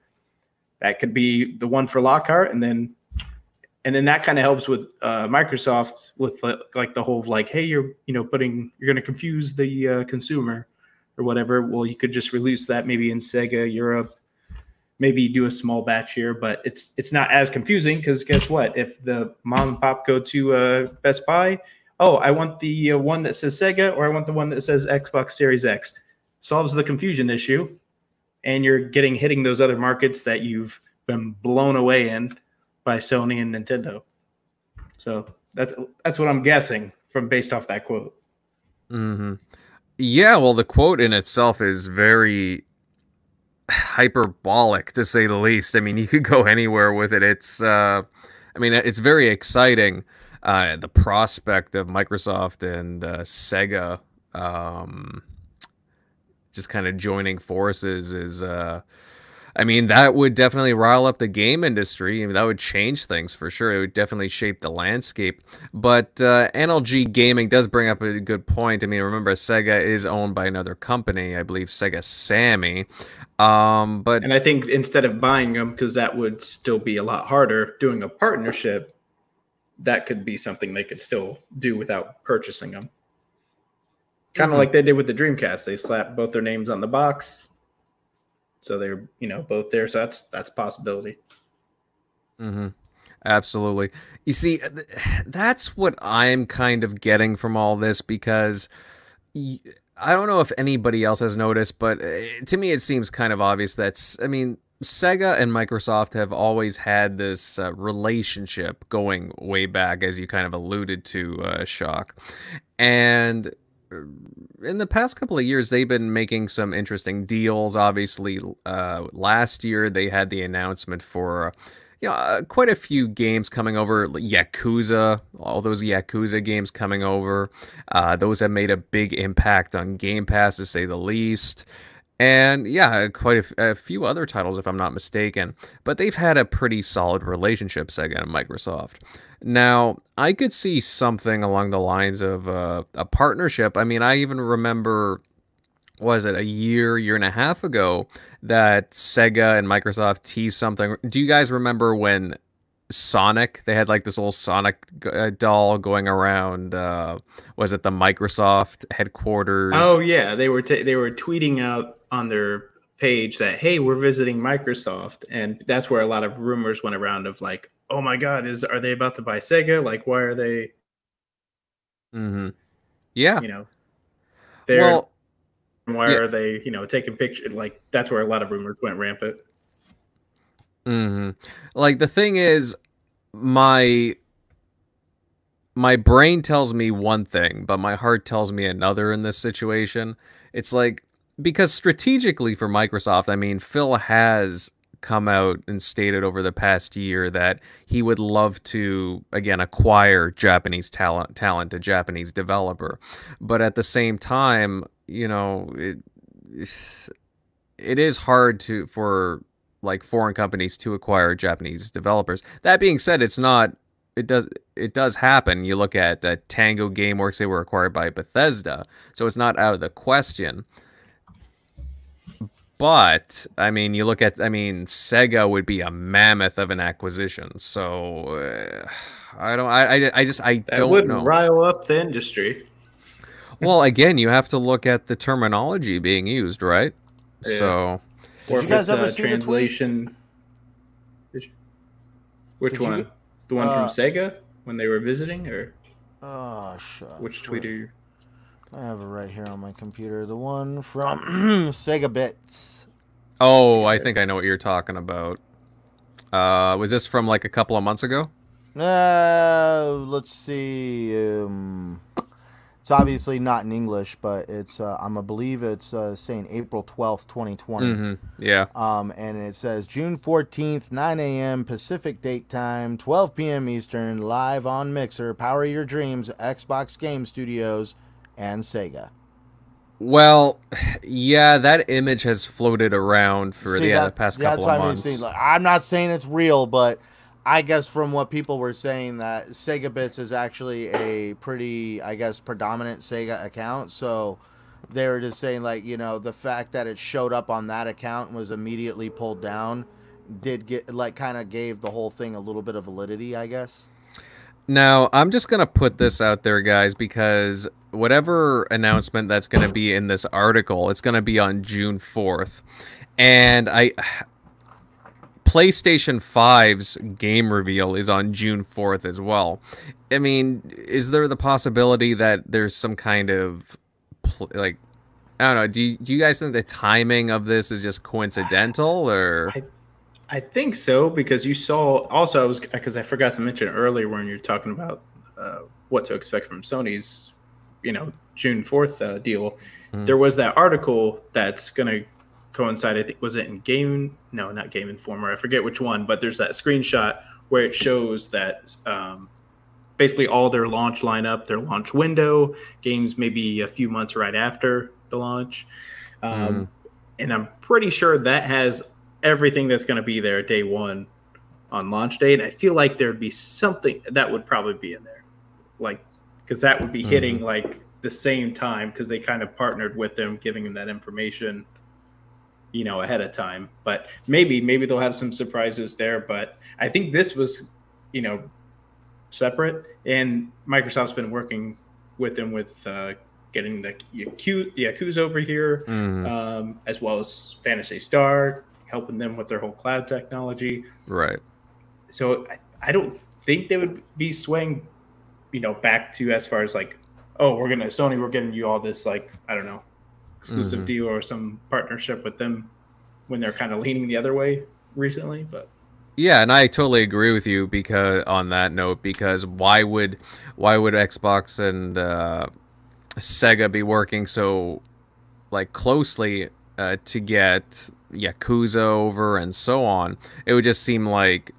that could be the one for Lockhart, and then and then that kind of helps with uh, Microsoft with like the whole like, hey, you're you know putting you're going to confuse the uh, consumer or whatever. Well, you could just release that maybe in Sega Europe, maybe do a small batch here, but it's it's not as confusing because guess what? If the mom and pop go to uh, Best Buy, oh, I want the uh, one that says Sega or I want the one that says Xbox Series X solves the confusion issue and you're getting hitting those other markets that you've been blown away in by Sony and Nintendo. So that's that's what I'm guessing from based off that quote. Mm-hmm. Yeah, well, the quote in itself is very hyperbolic to say the least. I mean, you could go anywhere with it. It's, uh, I mean, it's very exciting. Uh, the prospect of Microsoft and uh, Sega um, just kind of joining forces is uh I mean, that would definitely rile up the game industry. I mean, that would change things for sure. It would definitely shape the landscape. But uh, NLG Gaming does bring up a good point. I mean, remember, Sega is owned by another company, I believe Sega Sammy. Um, but and I think instead of buying them, because that would still be a lot harder, doing a partnership, that could be something they could still do without purchasing them. Kind of mm-hmm. like they did with the Dreamcast. They slapped both their names on the box so they're you know both there. So that's that's a possibility. Mm-hmm. Absolutely. You see, that's what I'm kind of getting from all this because I don't know if anybody else has noticed, but uh, to me it seems kind of obvious that's I mean Sega and Microsoft have always had this uh, relationship going way back, as you kind of alluded to, uh, Shock. And in the past couple of years, they've been making some interesting deals. Obviously, uh, last year they had the announcement for you know, uh, quite a few games coming over. Yakuza, all those Yakuza games coming over. Uh, those have made a big impact on Game Pass, to say the least. And yeah, quite a, few other titles, if I'm not mistaken. But they've had a pretty solid relationship, Sega and Microsoft. Now, I could see something along the lines of uh, a partnership. I mean, I even remember, was it a year, year and a half ago, that Sega and Microsoft teased something. Do you guys remember when Sonic. They had like this little Sonic uh, doll going around. Uh, was it the Microsoft headquarters? Oh yeah, they were t- they were tweeting out on their page that hey, we're visiting Microsoft, and that's where a lot of rumors went around of like, oh my god, is are they about to buy Sega? Like, why are they? Mm-hmm. Yeah. You know, they're. Well, why yeah. are they? You know, taking pictures? Like that's where a lot of rumors went rampant. Mm-hmm. Like the thing is, my my brain tells me one thing, but my heart tells me another in this situation. It's like because strategically for Microsoft, I mean, Phil has come out and stated over the past year that he would love to again acquire Japanese talent talent a Japanese developer. But at the same time you know it, it is hard to for like foreign companies to acquire Japanese developers. That being said it's not it does it does happen. You look at uh, Tango Gameworks they were acquired by Bethesda. So it's not out of the question but I mean, you look at I mean, Sega would be a mammoth of an acquisition. So uh, I don't. I, I, just I that don't wouldn't know. rile up the industry. well, again, you have to look at the terminology being used, right? Yeah. So, or you guys ever see translation? Which Did one? You? The one uh, from Sega when they were visiting, or oh, shut. Which tweet are you? I have it right here on my computer. The one from Sega Bits. Oh, I think I know what you're talking about. Uh, was this from like a couple of months ago? Uh, let's see. Um, it's obviously not in English, but it's uh, I'm a believe it's uh, saying April 12th, 2020. Mm-hmm. Yeah. Um, and it says June 14th, 9 a.m. Pacific date time, 12 p.m. Eastern, live on Mixer. Power your dreams, Xbox Game Studios and Sega. Well, yeah, that image has floated around for See, the, that, past couple of months. Like, I'm not saying it's real, but I guess from what people were saying that Sega Bits is actually a pretty, I guess, predominant Sega account. So they were just saying like, you know, the fact that it showed up on that account and was immediately pulled down did get like kind of gave the whole thing a little bit of validity, I guess. Now, I'm just going to put this out there, guys, because whatever announcement that's going to be in this article, it's going to be on June 4th. And I. PlayStation 5's game reveal is on June 4th as well. I mean, is there the possibility that there's some kind of. Like, I don't know. Do you, do you guys think the timing of this is just coincidental or. I, I think so because you saw also I was because I forgot to mention earlier when you're talking about uh, what to expect from Sony's, you know, June fourth uh, deal. Mm-hmm. There was that article that's going to coincide. I think was it in Game? No, not Game Informer. I forget which one, but there's that screenshot where it shows that um, basically all their launch lineup, their launch window, games maybe a few months right after the launch. Um, mm. And I'm pretty sure that has everything that's going to be there day one on launch day. And I feel like there'd be something that would probably be in there, like because that would be hitting mm-hmm. like the same time because they kind of partnered with them, giving them that information, you know, ahead of time. But maybe maybe they'll have some surprises there. But I think this was, you know, separate, and Microsoft's been working with them with uh, getting the Yakuza over here, mm. um, as well as Phantasy Star, helping them with their whole cloud technology. Right. So I, I don't think they would be swaying, you know, back to as far as like, oh, we're gonna Sony, we're getting you all this like I don't know, exclusive mm-hmm. deal or some partnership with them when they're kind of leaning the other way recently, but. Yeah, and I totally agree with you because on that note, because why would why would Xbox and uh, Sega be working so like closely uh, to get Yakuza over and so on? It would just seem like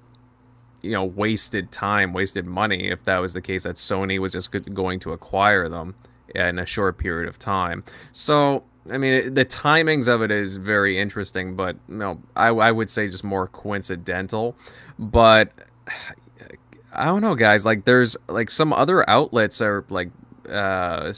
you know wasted time, wasted money if that was the case that Sony was just going to acquire them in a short period of time. So I mean, the timings of it is very interesting, but no, I, I would say just more coincidental. But I don't know, guys. Like, there's like some other outlets are like uh,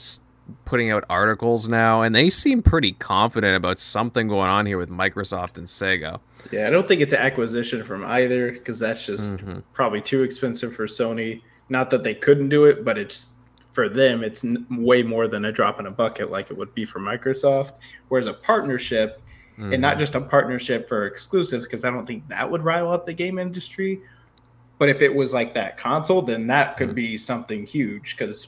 putting out articles now, and they seem pretty confident about something going on here with Microsoft and Sega. Yeah, I don't think it's an acquisition from either because that's just mm-hmm. probably too expensive for Sony. Not that they couldn't do it, but it's for them, it's n- way more than a drop in a bucket like it would be for Microsoft. Whereas a partnership, mm-hmm. and not mm-hmm. just a partnership for exclusives, because I don't think that would rile up the game industry. But if it was like that console, then that could mm-hmm. be something huge because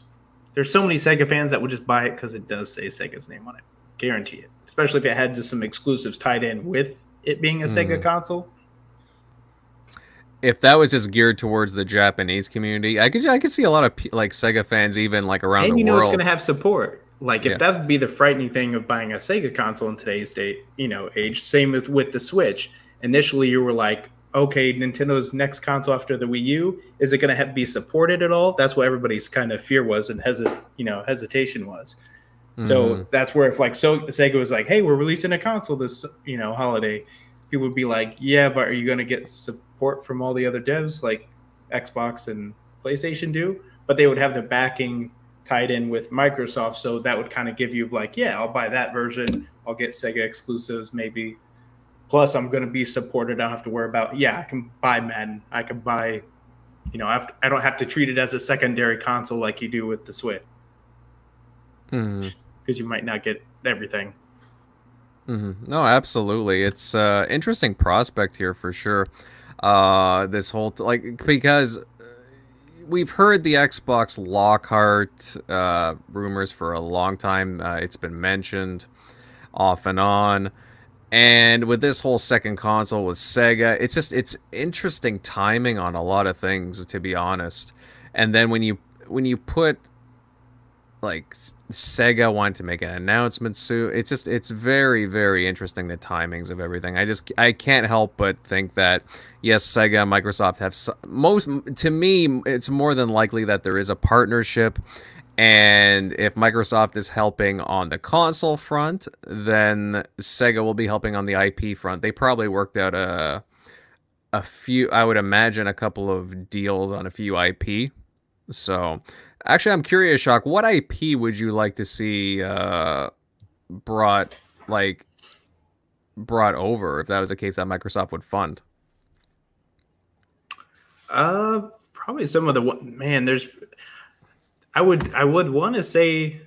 there's so many Sega fans that would just buy it because it does say Sega's name on it. Guarantee it. Especially if it had just some exclusives tied in with it being a mm-hmm. Sega console if that was just geared towards the Japanese community, I could I could see a lot of like Sega fans even like around and the you know world. it's going to have support. Like if yeah. that would be the frightening thing of buying a Sega console in today's date, you know, age. Same with with the Switch. Initially, you were like, okay, Nintendo's next console after the Wii U is it going to be supported at all? That's what everybody's kind of fear was and hesit you know hesitation was. Mm-hmm. So that's where if like so Sega was like, hey, we're releasing a console this you know holiday, people would be like, yeah, but are you going to get support? support from all the other devs like Xbox and PlayStation do, but they would have the backing tied in with Microsoft. So that would kind of give you like, yeah, I'll buy that version. I'll get Sega exclusives maybe. Plus, I'm going to be supported. I don't have to worry about, yeah, I can buy Madden. I can buy, you know, I, to, I don't have to treat it as a secondary console like you do with the Switch. Because mm-hmm. you might not get everything. Mm-hmm. No, absolutely. It's uh interesting prospect here for sure uh, this whole t- like because we've heard the Xbox Lockhart uh, rumors for a long time. Uh, it's been mentioned off and on. And with this whole second console with Sega, it's just it's interesting timing on a lot of things to be honest. And then when you when you put like Sega wanted to make an announcement soon. It's just it's very very interesting the timings of everything. I just I can't help but think that yes, Sega and Microsoft have most to me it's more than likely that there is a partnership and if Microsoft is helping on the console front, then Sega will be helping on the IP front. They probably worked out a a few I would imagine a couple of deals on a few IP. So Actually, I'm curious, Shock. What IP would you like to see uh, brought like brought over if that was a case that Microsoft would fund? Uh, probably some of the man. There's, I would I would want to say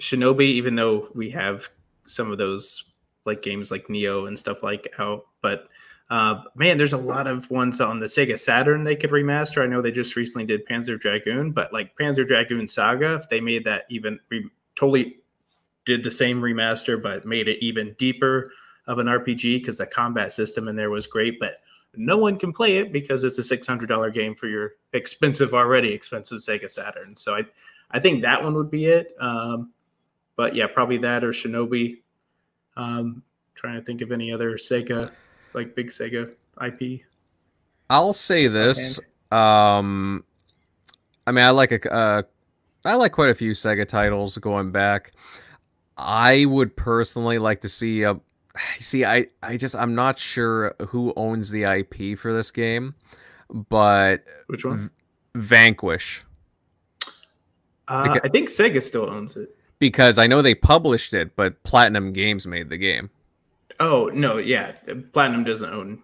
Shinobi, even though we have some of those like games like Nioh and stuff like out, but uh, man, there's a lot of ones on the Sega Saturn they could remaster. I know they just recently did Panzer Dragoon, but like Panzer Dragoon Saga, if they made that even re- totally did the same remaster, but made it even deeper of an RPG because the combat system in there was great, but no one can play it because it's a six hundred dollar game for your expensive already expensive Sega Saturn. So I, I think that one would be it. Um, but yeah, probably that or Shinobi. Um, trying to think of any other Sega like big Sega IP? I'll say this. Um, I mean, I like a, uh, I like quite a few Sega titles going back. I would personally like to see a see, I I just I'm not sure who owns the IP for this game, but Which one? Vanquish Uh, Beca- I think Sega still owns it. because I know they published it, but Platinum Games made the game. Oh no, yeah, Platinum doesn't own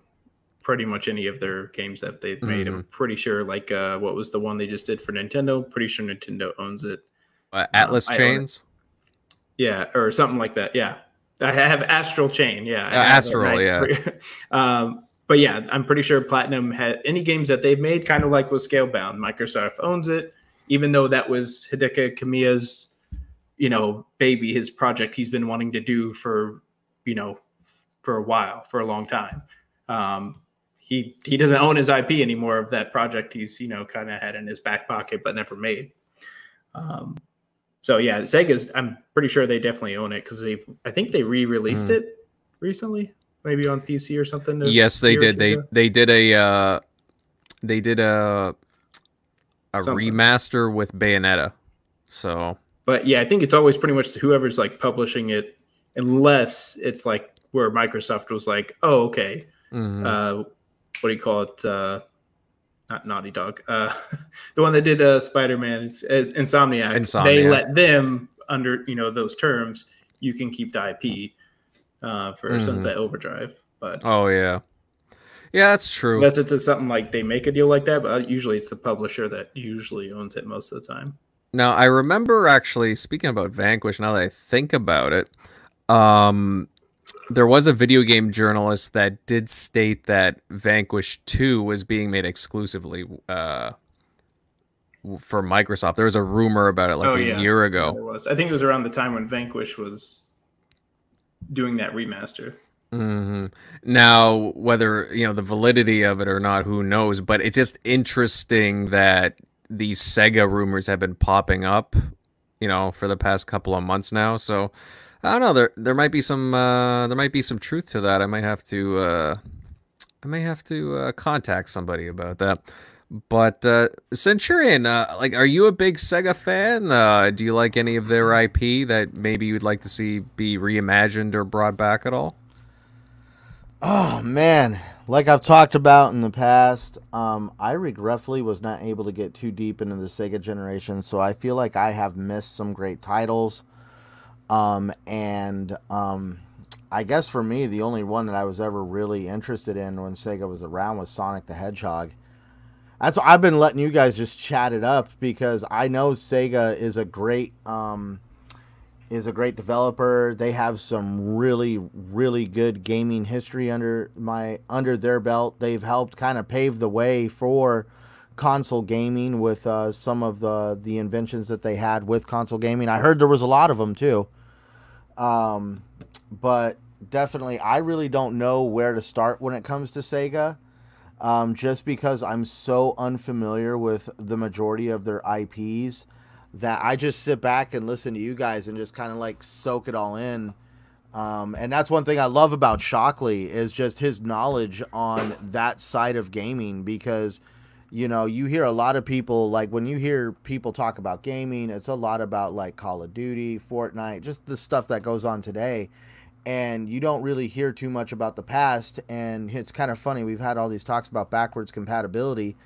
pretty much any of their games that they've made. I'm pretty sure, like, uh, what was the one they just did for Nintendo? Pretty sure Nintendo owns it. Uh, Atlas it. Chains. Yeah, or something like that. Yeah, I have Astral Chain. Yeah, Uh, Astral, yeah. um, but yeah, I'm pretty sure Platinum had any games that they've made, kind of like with Scalebound. Microsoft owns it, even though that was Hideki Kamiya's, you know, baby, his project he's been wanting to do for, you know, for a while, for a long time. Um, he he doesn't own his IP anymore of that project he's you know kind of had in his back pocket but never made. Um, so yeah, Sega's. I'm pretty sure they definitely own it because they've. I think they re-released Mm. it recently, maybe on PC or something. Yes, they did. They ago. they did a uh, they did a a Something. remaster with Bayonetta. So But yeah, I think it's always pretty much whoever's like publishing it, unless it's like where Microsoft was like, oh okay, mhm. uh, what do you call it? Uh, not Naughty Dog. Uh, the one that did uh, Spider Man is, is Insomniac. They let them under you know those terms. You can keep the IP uh, for Mhm. Sunset Overdrive, but oh yeah, yeah, that's true. unless it's something like they make a deal like that, but uh, usually it's the publisher that usually owns it most of the time. Now I remember actually speaking about Vanquish. Now that I think about it, um, there was a video game journalist that did state that Vanquish Two was being made exclusively uh, for Microsoft. There was a rumor about it like Oh, a yeah. year ago. there was. I think it was around the time when Vanquish was doing that remaster. hmm Now, whether you know the validity of it or not, who knows? But it's just interesting that these Sega rumors have been popping up, you know, for the past couple of months now. So I don't know. There there might be some uh, there might be some truth to that. I might have to uh, I may have to uh, contact somebody about that. But uh, Centurion, uh, like, are you a big Sega fan? Uh, do you like any of their IP that maybe you'd like to see be reimagined or brought back at all? Oh man, like I've talked about in the past, um, I regretfully was not able to get too deep into the Sega generation, so I feel like I have missed some great titles. Um, and um, I guess for me, the only one that I was ever really interested in when Sega was around was Sonic the Hedgehog. That's I've been letting you guys just chat it up because I know Sega is a great um, is a great developer. They have some really really good gaming history under my under their belt. They've helped kind of pave the way for console gaming with uh, some of the the inventions that they had with console gaming. I heard there was a lot of them too. Um, but definitely, I really don't know where to start when it comes to Sega. Um, just because I'm so unfamiliar with the majority of their IPs that I just sit back and listen to you guys and just kind of like soak it all in. Um, and that's one thing I love about Shockley is just his knowledge on that side of gaming because you know you hear a lot of people like when you hear people talk about gaming it's a lot about like Call of Duty, Fortnite, just the stuff that goes on today. And you don't really hear too much about the past. And it's kind of funny we've had all these talks about backwards compatibility.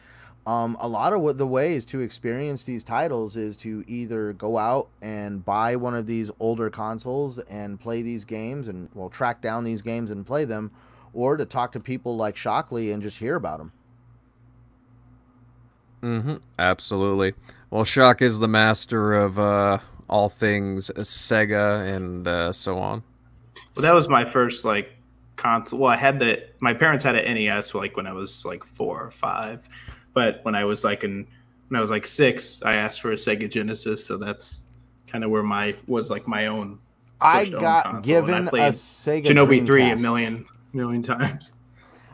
Um, a lot of what the ways to experience these titles is to either go out and buy one of these older consoles and play these games and well track down these games and play them or to talk to people like Shockley and just hear about them Mm-hmm. Absolutely. Well, Shock is the master of uh, all things Sega and uh, so on. Well, that was my first like console. Well, I had the my parents had an NES like when I was like four or five, but when I was like in when I was like six, I asked for a Sega Genesis. So that's kind of where my was like my own. I got console, given I a played Sega Shinobi three a million million times.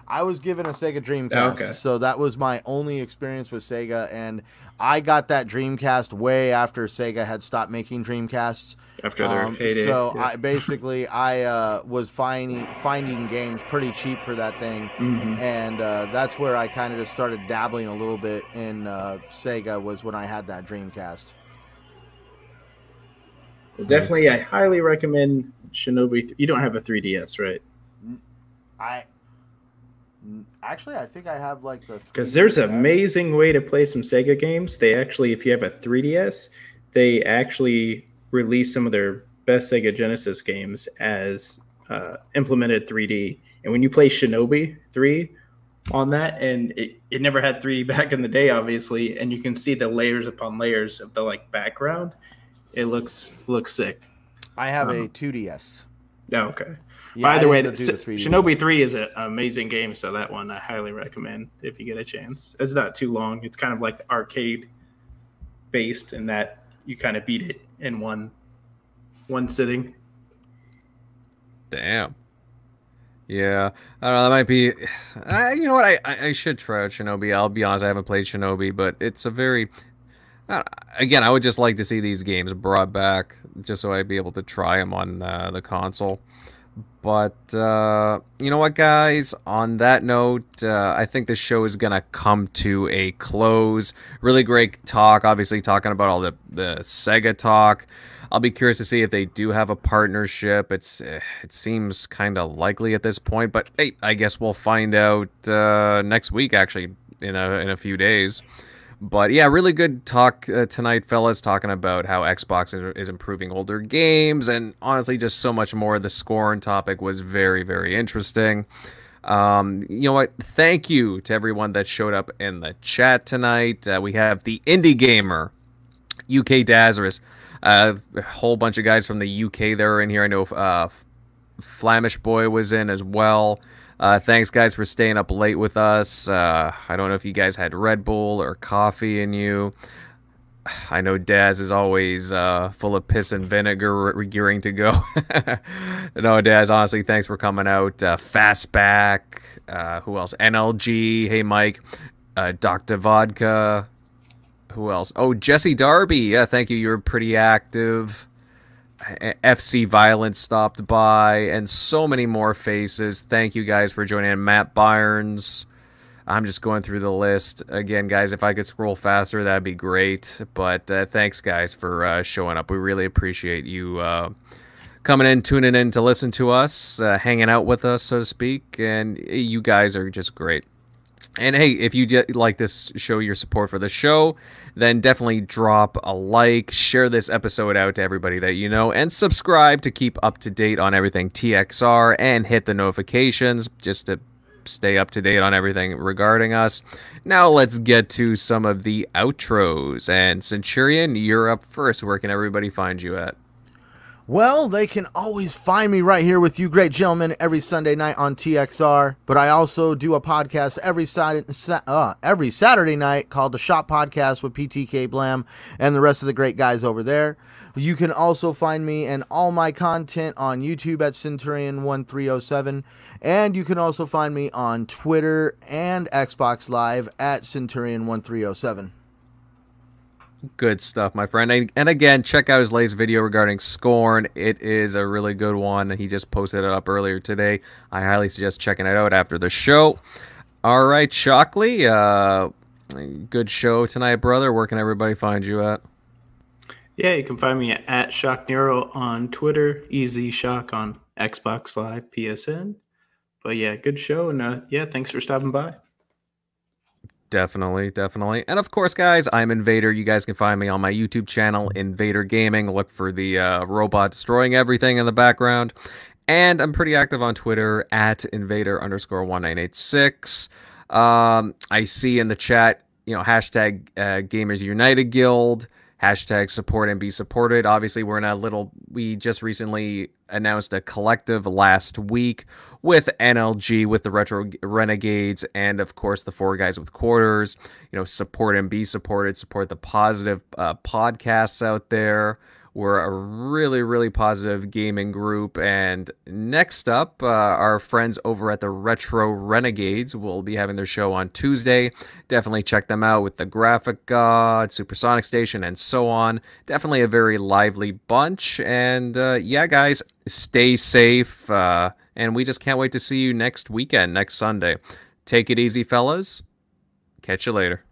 I was given a Sega Dreamcast, Okay. so that was my only experience with Sega, and I got that Dreamcast way after Sega had stopped making Dreamcasts. After their Um, heyday, so yeah. I basically I uh, was finding finding games pretty cheap for that thing, Mhm. and uh, that's where I kind of just started dabbling a little bit in uh, Sega was when I had that Dreamcast. definitely, I highly recommend Shinobi. Th- you don't have a 3DS, right? I actually I think I have like the Because there's an amazing way to play some Sega games. They actually, if you have a 3DS, they actually release some of their best Sega Genesis games as uh, implemented 3D. And when you play Shinobi 3 on that, and it, it never had 3D back in the day, obviously, and you can see the layers upon layers of the like background, it looks looks sick. I have a Uh-huh. 2DS. Yeah, okay. Yeah, By the way, didn't S- the 3D. Shinobi 3 is an amazing game, so that one I highly recommend if you get a chance. It's not too long. It's kind of like arcade based in that you kind of beat it in one one sitting. Damn. Yeah, I don't know. That might be. I, you know what? I, I I should try out Shinobi. I'll be honest. I haven't played Shinobi, but it's a very. Uh, again, I would just like to see these games brought back, just so I'd be able to try them on uh, the console. But uh, you know what, guys? On that note, uh, I think this show is gonna come to a close. Really great talk. Obviously, talking about all the the Sega talk. I'll be curious to see if they do have a partnership. It's eh, it seems kind of likely at this point, but hey, I guess we'll find out uh, next week. Actually, in a in a few days. But yeah, really good talk uh, tonight, fellas, talking about how Xbox is, is improving older games and honestly just so much more. The scorn topic was very, very interesting. Um, you know what? Thank you to everyone that showed up in the chat tonight. Uh, we have the Indie Gamer, UK Dazarus, uh, a whole bunch of guys from the UK that are in here. I know uh, Flamish Boy was in as well. Uh, thanks, guys, for staying up late with us. Uh, I don't know if you guys had Red Bull or coffee in you. I know Daz is always uh, full of piss and vinegar, gearing to go. no, Daz, honestly, thanks for coming out. Uh, Fastback, uh, who else? NLG, hey, Mike, uh, Dr. Vodka, who else? Oh, Jesse Darby, yeah, thank you. You were pretty active. FC Violence stopped by, and so many more faces. Thank you guys for joining. Matt Byrnes. I'm just going through the list again, guys. If I could scroll faster, that'd be great. But uh, thanks, guys, for uh, showing up. We really appreciate you uh, coming in, tuning in to listen to us, uh, hanging out with us, so to speak. And you guys are just great. And hey, if you like this, show your support for the show, then definitely drop a like, share this episode out to everybody that you know, and subscribe to keep up to date on everything TXR and hit the notifications just to stay up to date on everything regarding us. Now let's get to some of the outros. And Centurion, you're up first. Where can everybody find you at? Well, they can always find me right here with you, great gentlemen, every Sunday night on TXR. But I also do a podcast every Saturday, uh, every Saturday night called the Shop Podcast with PTK Blam and the rest of the great guys over there. You can also find me and all my content on YouTube at Centurion1307. And you can also find me on Twitter and Xbox Live at Centurion1307. Good stuff, my friend. And, again, check out his latest video regarding Scorn. It is a really good one. He just posted it up earlier today. I highly suggest checking it out after the show. All right, Shockley. Uh, good show tonight, brother. Where can everybody find you at? Yeah, you can find me at Shock Nero on Twitter, Easy Shock on Xbox Live, PSN. But yeah, good show, and uh, yeah, thanks for stopping by. Definitely, definitely. And of course, guys, I'm Invader. You guys can find me on my YouTube channel, Invader Gaming. Look for the uh, robot destroying everything in the background. And I'm pretty active on Twitter at Invader underscore 1986. Um, I see in the chat, you know, hashtag uh, Gamers United Guild, hashtag support and be supported. Obviously, we're in a little, we just recently announced a collective last week with NLG, with the Retro Renegades, and of course the four guys with quarters. You know, support and be supported, support the positive uh, podcasts out there. We're a really, really positive gaming group. And next up, uh, our friends over at the Retro Renegades will be having their show on Tuesday. Definitely check them out with the Graphic God, Supersonic Station, and so on. Definitely a very lively bunch. And uh, yeah, guys, stay safe. Uh, and we just can't wait to see you next weekend, next Sunday. Take it easy, fellas. Catch you later.